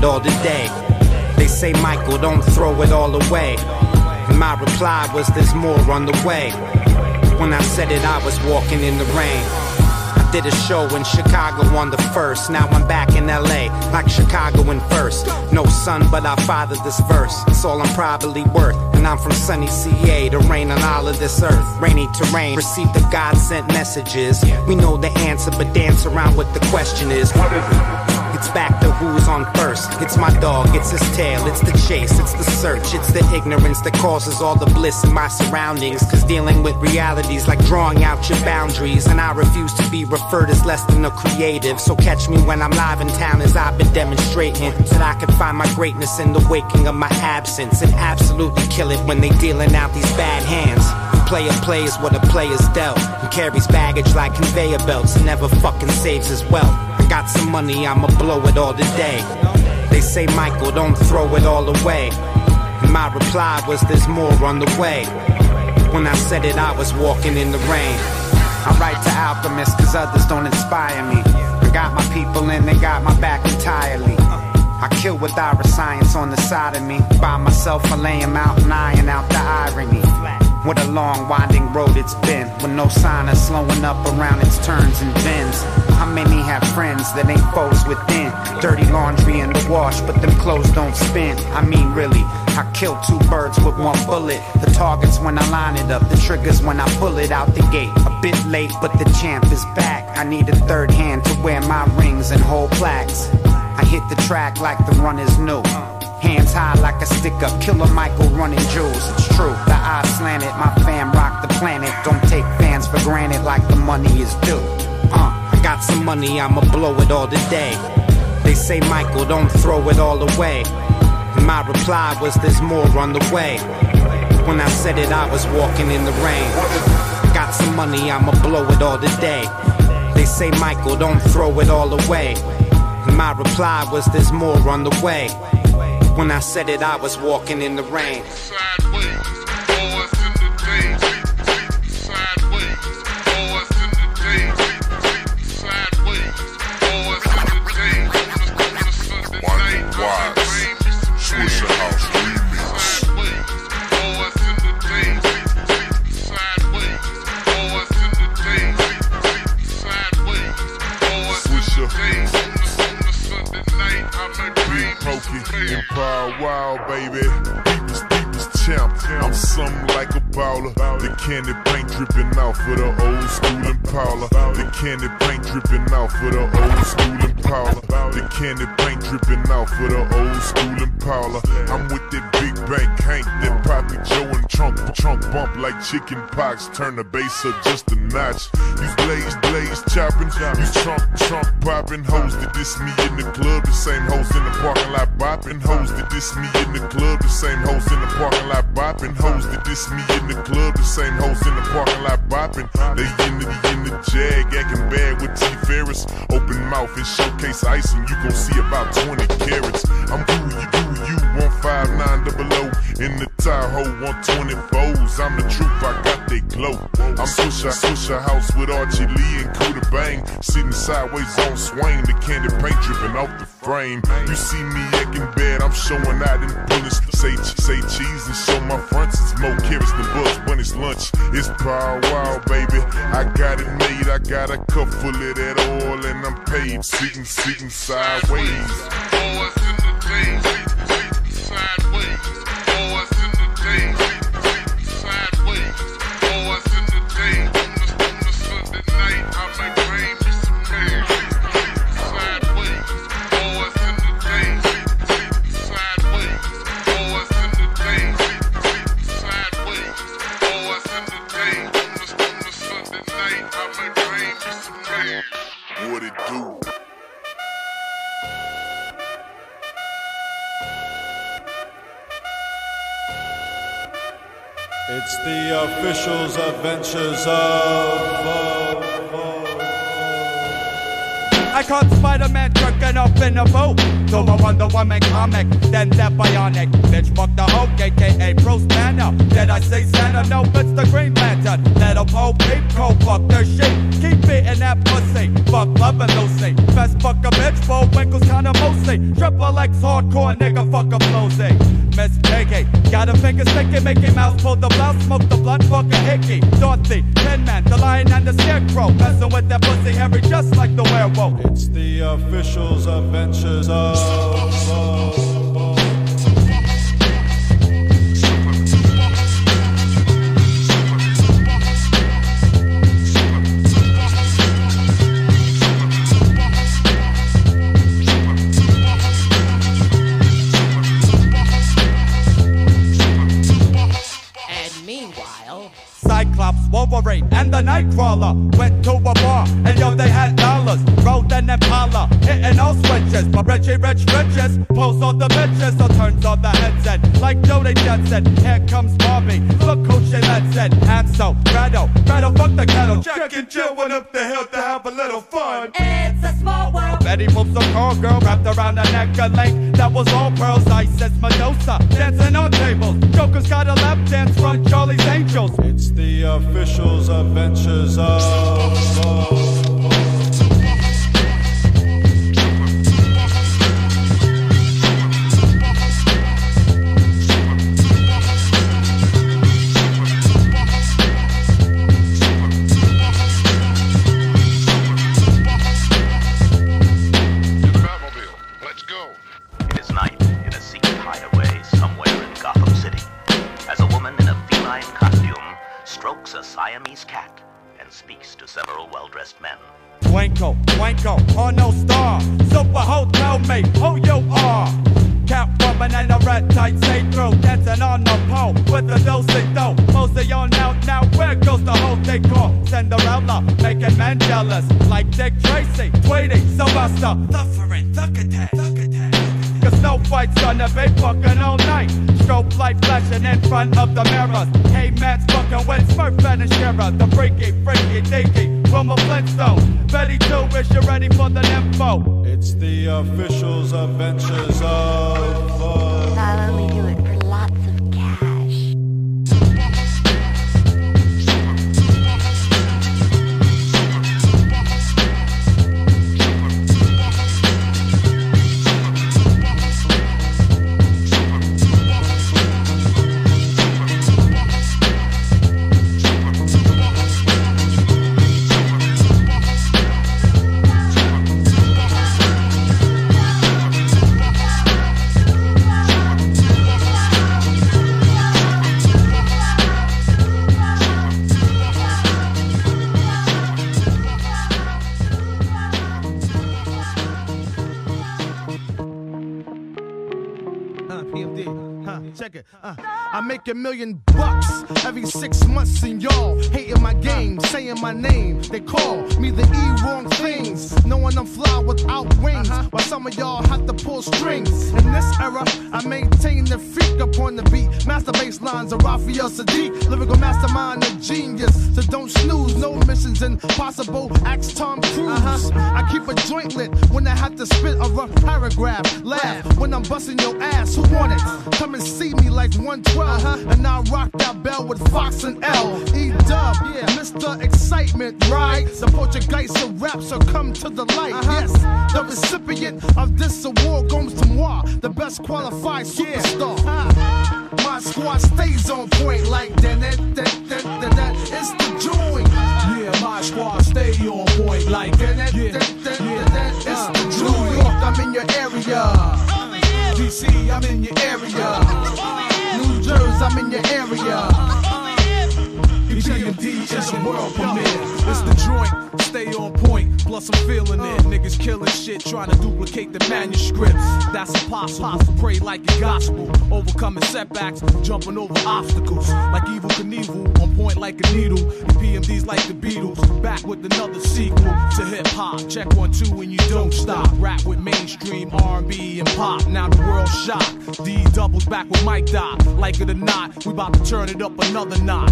it all today. They say, Michael, don't throw it all away. And my reply was, there's more on the way. When I said it, I was walking in the rain. I did a show in Chicago on the first. Now I'm back in LA, like Chicago in first. No son, but I fathered this verse. It's all I'm probably worth. And I'm from sunny CA to rain on all of this earth. Rainy terrain, receive the God sent messages. We know the answer, but dance around what the question is. What is it? It's back to who's on first. It's my dog, it's his tail, it's the chase, it's the search, it's the ignorance that causes all the bliss in my surroundings. Cause dealing with realities like drawing out your boundaries. And I refuse to be referred as less than a creative. So catch me when I'm live in town as I've been demonstrating. That I can find my greatness in the waking of my absence. And absolutely kill it when they dealing out these bad hands. Player plays what a player's dealt. And carries baggage like conveyor belts and never fucking saves his wealth. Got some money, I'ma blow it all today. They say, Michael, don't throw it all away. My reply was, there's more on the way. When I said it, I was walking in the rain. I write to alchemists cause others don't inspire me. I got my people and they got my back entirely. I kill with our science on the side of me. By myself, I lay 'em out and iron out the irony. What a long, winding road it's been, with no sign of slowing up around its turns and bends. How many have friends that ain't foes within? Dirty laundry in the wash, but them clothes don't spin. I mean, really, I kill two birds with one bullet. The target's when I line it up, the trigger's when I pull it out the gate. A bit late, but the champ is back. I need a third hand to wear my rings and hold plaques. I hit the track like the run is new. Hands high like a stick up, killer Michael running jewels. It's true, the eye slanted, my fam rock the planet. Don't take fans for granted like the money is due. Uh, I got some money, I'ma blow it all today. They say, Michael, don't throw it all away. My reply was, there's more on the way. When I said it, I was walking in the rain. I got some money, I'ma blow it all today. They say, Michael, don't throw it all away. My reply was, there's more on the way. When I said it, I was walking in the rain. Swisher Empire Wild, baby. Deepest, deepest champ. I'm something like a baller. The candy paint dripping off of the old school Impala. The candy paint dripping off of the old school Impala. The candy paint dripping off of the old school Impala. I'm with that big bank Hank, that Poppy Joe trunk, trunk bump like chicken pox. Turn the bass up just a notch. Use blaze, blaze chopping. Use trunk, trunk popping. Hoes that diss me in the club, the same hoes in the parking lot bopping. Hoes that diss me in the club, the same hoes in the parking lot bopping. Hoes that diss me in the club, the same hoes in the parking lot bopping. They in the, in the jag, acting bad with T Ferris. Open mouth and showcase ice, and you gon' see about 20 carats. I'm who you, you, 159 double O. In the Tahoe, 124s. I'm the truth, I got they glow. I'm Swisher, Swisher house with Archie Lee and Cuda Bang. Sitting sideways on swing, the candy paint dripping off the frame. You see me acting bad, I'm showing out in bullets. Say, say cheese and show my fronts. It's more carrots than bugs when it's lunch. It's Paul Wall, baby. I got it made, I got a cup full of that oil and I'm paid. Sitting, sitting sideways. What adventures of. I caught Spider-Man jerking off in a boat. So I Wonder Woman comic, then that bionic. Bitch, fuck the Hulk, aka Bruce Banner. Did I say Santa? No, it's the Green Lantern. Let a Pope peep, go fuck their shit. Keep beating that pussy, fuck loving Lucy. Best fuck a bitch, four winkles kinda mostly. Triple X hardcore nigga, fuck a flowsy. Miss Piggy, got a finger sticky, Mickey Mouse pull the blouse, smoke the blunt, fuck a hickey. Dorothy, Tin Man, the lion and the scarecrow. Messing with that pussy Harry just like the werewolf. It's the officials' adventures of. And went to a bar, and yo, they had dollars. Rode an Impala, hitting all switches. But Richie Rich Riches pulls on the bitches, so turns on the headset. Like Judy Jetson, here comes Barbie. Look who she lets it. Hansel, Gretel, Gretel, fuck the kettle. Jack and Jill went up the hill world. Moves a call girl wrapped around her neck a link that was all pearls. Ice as Medusa, dancing on tables. Joker's got a lap dance from Charlie's Angels. It's the officials' adventures of. It Tweety, Sylvester, Thufferin, Thuckatat, Cause no fight's gonna be fucking all night. Strobe light flashing in front of the mirrors. Hey, man's fucking with Smurf and She-Ra. The freaky, freaky, deaky, Wilma Flintstone. Betty Two, is you ready for the info? It's the officials' adventures of. Uh, I'll A million bucks every six months, and y'all hating my game, saying my name. They call me the E wrong things, knowing I'm fly without wings. Uh-huh. While some of y'all have to pull strings. In this era, I maintain the freak upon the beat. Master bass lines of Raphael Saadiq, lyrical mastermind, a genius. So don't snooze, no missions impossible. Ask Tom Cruise. Uh-huh. I keep a joint lit when I have to spit a rough paragraph. Laugh when I'm busting your ass. Who want it? Come and see me like 112. Uh-huh. And I rock that bell with Fox and L. E dub, yeah, Mr. Excitement, right? The Portuguese of rap, so come to the light. Uh-huh. Yes, the recipient of this award goes to moi, the best qualified superstar. Uh, my squad stays on point like that. that, that, that, that, that. It's the joint. Yeah, my squad stay on point like that. that, that, that, that, that. Uh, it's the New York, I'm in your area. DC, I'm in your area. Jersey, I'm in your area. You see EPMD is a world premiere. It's the joint, stay on point. Plus I'm feeling it. Niggas killing shit, trying to duplicate the manuscripts. That's impossible. Pray like a gospel, overcoming setbacks, jumping over obstacles. Like Evel Knievel, on point like a needle. And PMD's like the Beatles, back with another sequel to hip hop. Check one two and you don't stop. Rap with mainstream R&B and pop. Now the world shocked. D doubles back with Mike Dot. Like it or not, we about to turn it up another notch.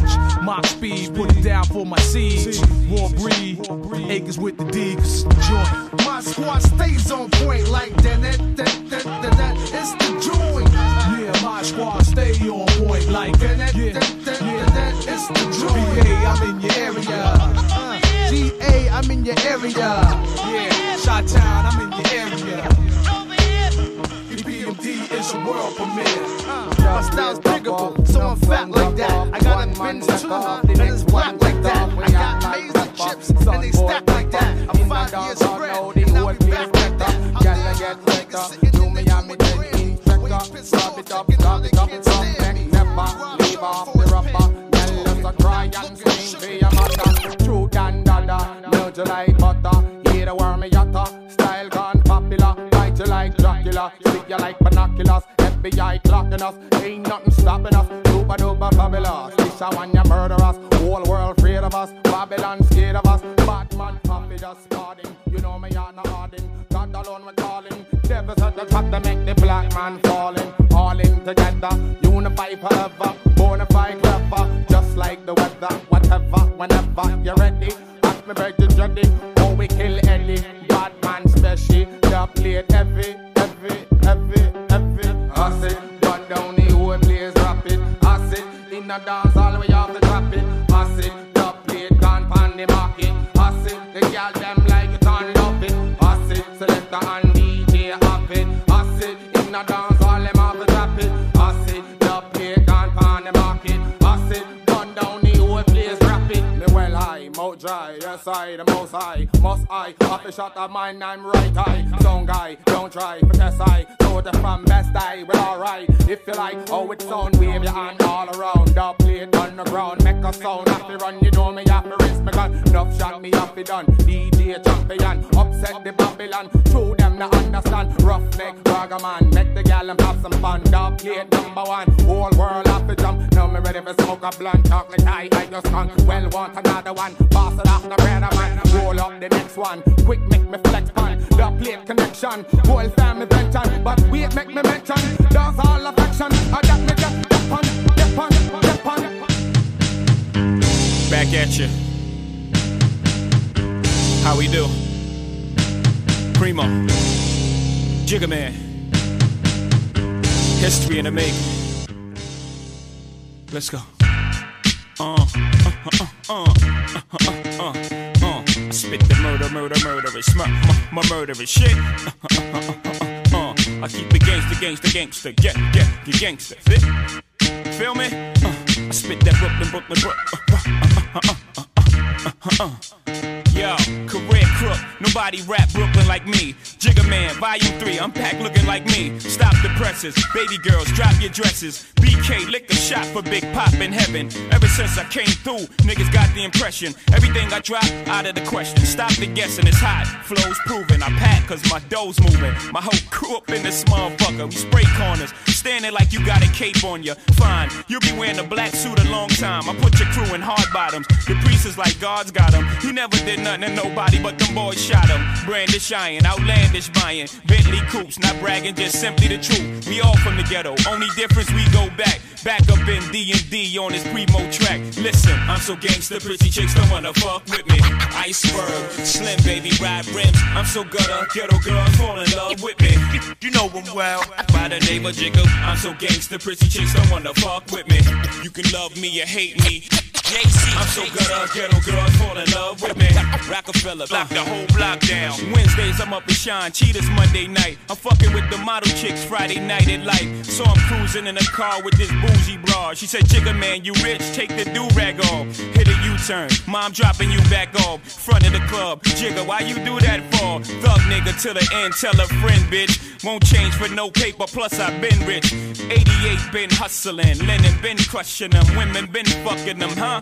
Speed, put it down for my siege. War breed, acres with the D, 'cause it's the joint. My squad stays on point like that. that, that, that, that, that. It's the joint. Yeah, my squad stay on point like that. that, Yeah, that, that, yeah. that, It's the joint. VA, I'm in your area. GA, I'm in your area. Yeah, Shot Town, I'm in your area. EPMD is a world premiere. My style's pickable, so I'm fat like that. I got a Benz too, and it's black like that. I got laser chips, and they stack like that. I'm five years spread, and I'll be back like that. I'm get liquor, do me and me then inspector. Stop it up, stop it up, stop it. Never leave off the rubber. Us a cry and scream for your mother. True dan dada, you like butter. Hear the worm me yatta, style gone popular. You like Dracula, stick you like binoculars. FBI clocking us, ain't nothing stopping us. Super duper fabulous, this a one you murder us. Whole world afraid of us, Babylon scared of us. Batman puppy just starting, you know me I'm not harding. God alone we calling, devils at the top to make the black man falling. All in together, unify forever, bonafide clever, just like the weather. Whatever, whenever you're ready, ask me beg you ready. Oh we kill Eddie, Batman special, the plate heavy, heavy, heavy, heavy. I said, but down the whole place rapid. I said, in the dance all the way off the drop it. I said, the plate gone pan the market. I said, the girl dry, yes I, the most high, must I. Off a shot of mine, I'm right high. Song guy, don't try, for test I. So the from best I, well alright. If you like, oh it sound, wave your hand all around. The plate on the ground, make a sound. To run, you know me, have to risk me gun. Enough shot me, to done. DJ champion, upset the Babylon. Show them to understand. Rough neck, ragaman, make the gal and have some fun. The plate number one, whole world have to jump. Now me ready for smoke a blunt, talk like I, I just can't. Well, want another one, the brother man. Roll up the next one, quick make me flex pan. The plate connection, whole family. But wait, make me mention, all affection. Adapt me just on, on, on. Back at you. How we do? Primo. Jigga Man. History in the making. Let's go. Uh, uh, uh, uh, uh, uh, uh, uh. I spit the murder, murder, murderous, my, my, my murderous shit. Uh, uh, uh, uh, uh, uh. I keep it gangster, gangster, gangster, yeah, yeah, you gangster, fit? Feel me? Uh, I spit that Brooklyn, Brooklyn, Brooklyn. Yo, career crook, nobody rap Brooklyn like me. Jigga Man, volume 3, I'm back looking like me. Stop the presses, baby girls, drop your dresses. BK, lick a shot for Big Pop in heaven. Ever since I came through, niggas got the impression. Everything I drop, out of the question. Stop the guessing, it's hot. Flow's proven. I pack cause my dough's moving. My whole crew up in this motherfucker. We spray corners, standing like you got a cape on you. Fine, you'll be wearing a black suit a long time. I put your crew in hard bottoms. The priest is like God's got him. He never did nothing to nobody, but them boys shot him. Brandish iron, outlandish buying. Bentley coops, not bragging, just simply the truth. We all from the ghetto, only difference we go back. Back up in D&D on this primo track. Listen, I'm so gangster, pretty chicks don't wanna fuck with me. Iceberg, slim baby, ride rims. I'm so gutter, ghetto girls fall in love with me. You know them well. By the name of Jiggle, I'm so gangster, pretty chicks don't wanna fuck with me. You can love me or hate me. I'm so gutter, ghetto girls fall in love with me. Rockefeller, the whole block down. Wednesdays I'm up and shine, cheetahs Monday night. I'm fucking with the model chicks Friday night at Life. So I'm cruising in a car with this bougie broad. She said, Jigga man, you rich, take the do rag off. Hit a U-turn, mom dropping you back off. Front of the club, Jigga, why you do that for? Thug nigga till the end, tell a friend, bitch. Won't change for no paper, plus I've been rich. 88 been hustling, Lennon been crushing them, women been fucking them, huh?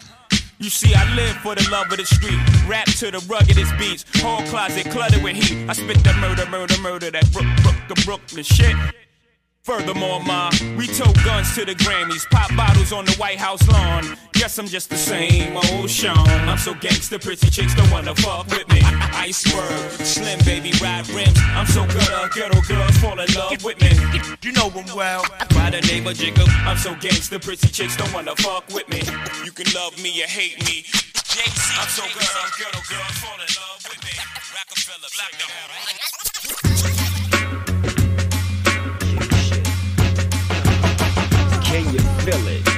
You see, I live for the love of the street. Rap to the ruggedest beats. Whole closet cluttered with heat. I spit the murder, murder, murder. That Brook, Brook, the Brooklyn shit. Furthermore, ma, we tote guns to the Grammys, pop bottles on the White House lawn. Guess I'm just the same old Sean. I'm so gangster, pretty chicks don't wanna fuck with me. Iceberg, slim baby, ride rims. I'm so gutter, ghetto girls fall in love with me. You know them well. By the name of Jigga, I'm so gangster, pretty chicks don't wanna fuck with me. You can love me or hate me. JC, I'm so gutter, ghetto girls fall in love with me. Rockefeller, black Can you feel it?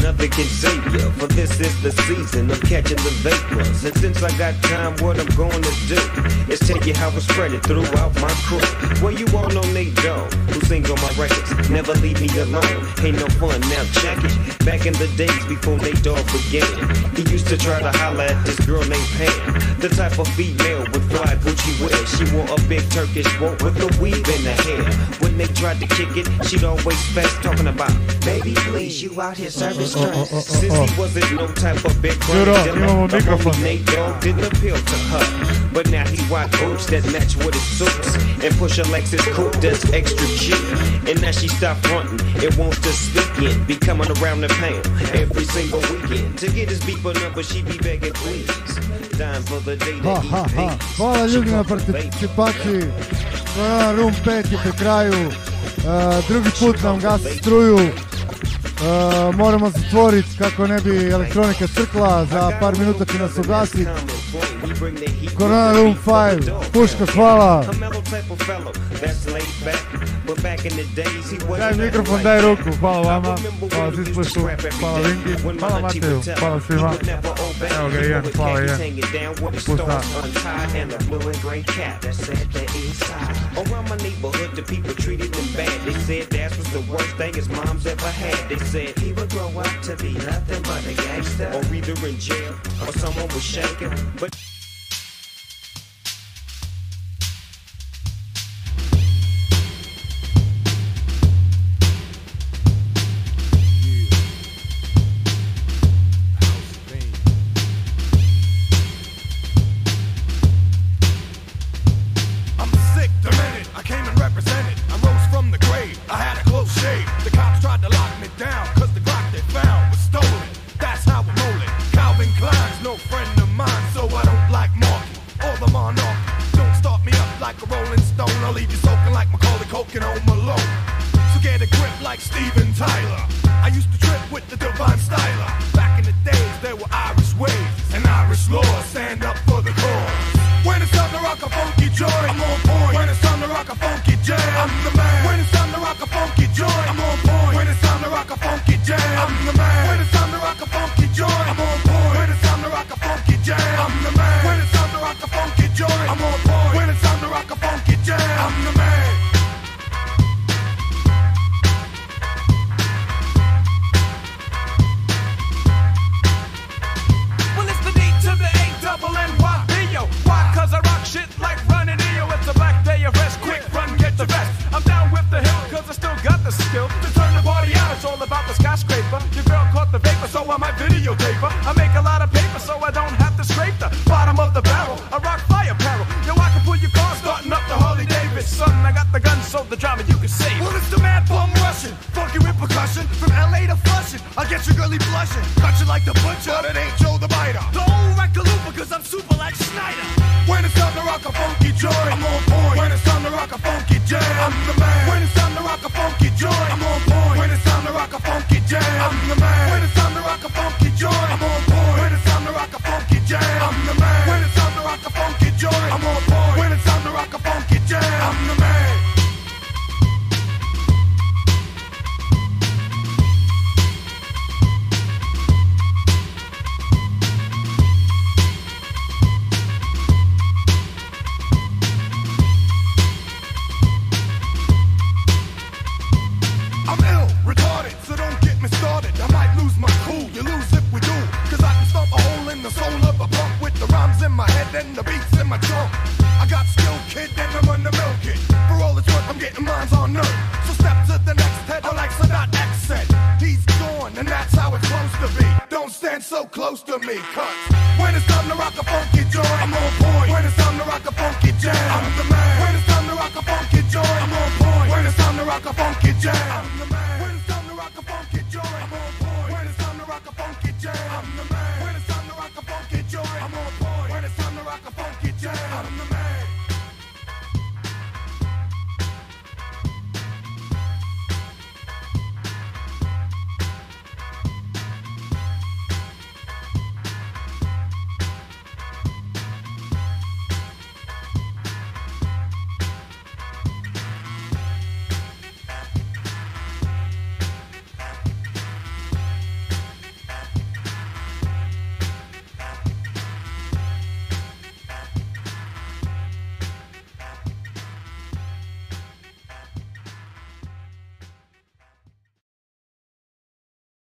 Nothing can save you, for this is the season of catching the vapors. And since I got time, what I'm going to do is tell you how I spread it throughout my crew. Well, you all know Nate Dogg, who sings on my records. Never leave me alone, ain't no fun, now check it. Back in the days before Nate Dogg began, he used to try to holler at this girl named Pam. The type of female with fly Gucci wear. She wore a big Turkish boat with a weave in her hair. When they tried to kick it, she'd always fast talking about, baby, please, you out here serving stress. Oh, oh, oh, since he wasn't no type of big Đuro, brain imamo the Nate Dogg didn't appeal to her. But now he white boots that match with his suits. And push a Lexus coupe that's extra cheap. And now she stopped fronting and wants to speak in. Be coming around the pound every single weekend. To get his beeper number, she be begging please. Time for the day Ha, to ha, ha. Hvala ljudi na participaciji. 5 je pri kraju. E, drugi put nam gasi struju. Uh, moramo zatvoriti kako ne bi elektronika crkla, za par minuta će nas ugasiti. Corona Room 5, Puška, hvala. Daj mikrofon, daj ruku, hvala vama, hvala Zisplešu, hvala Vinki, hvala Mateju, hvala svima. Evo ga Ian. Hvala Ian. Pusta. and a blue and gray cat that said that inside. Around my neighborhood, the people treated him bad. They said that was the worst thing his mom's ever had. They said he would grow up to be nothing but a gangster, or either in jail or someone was shaking. But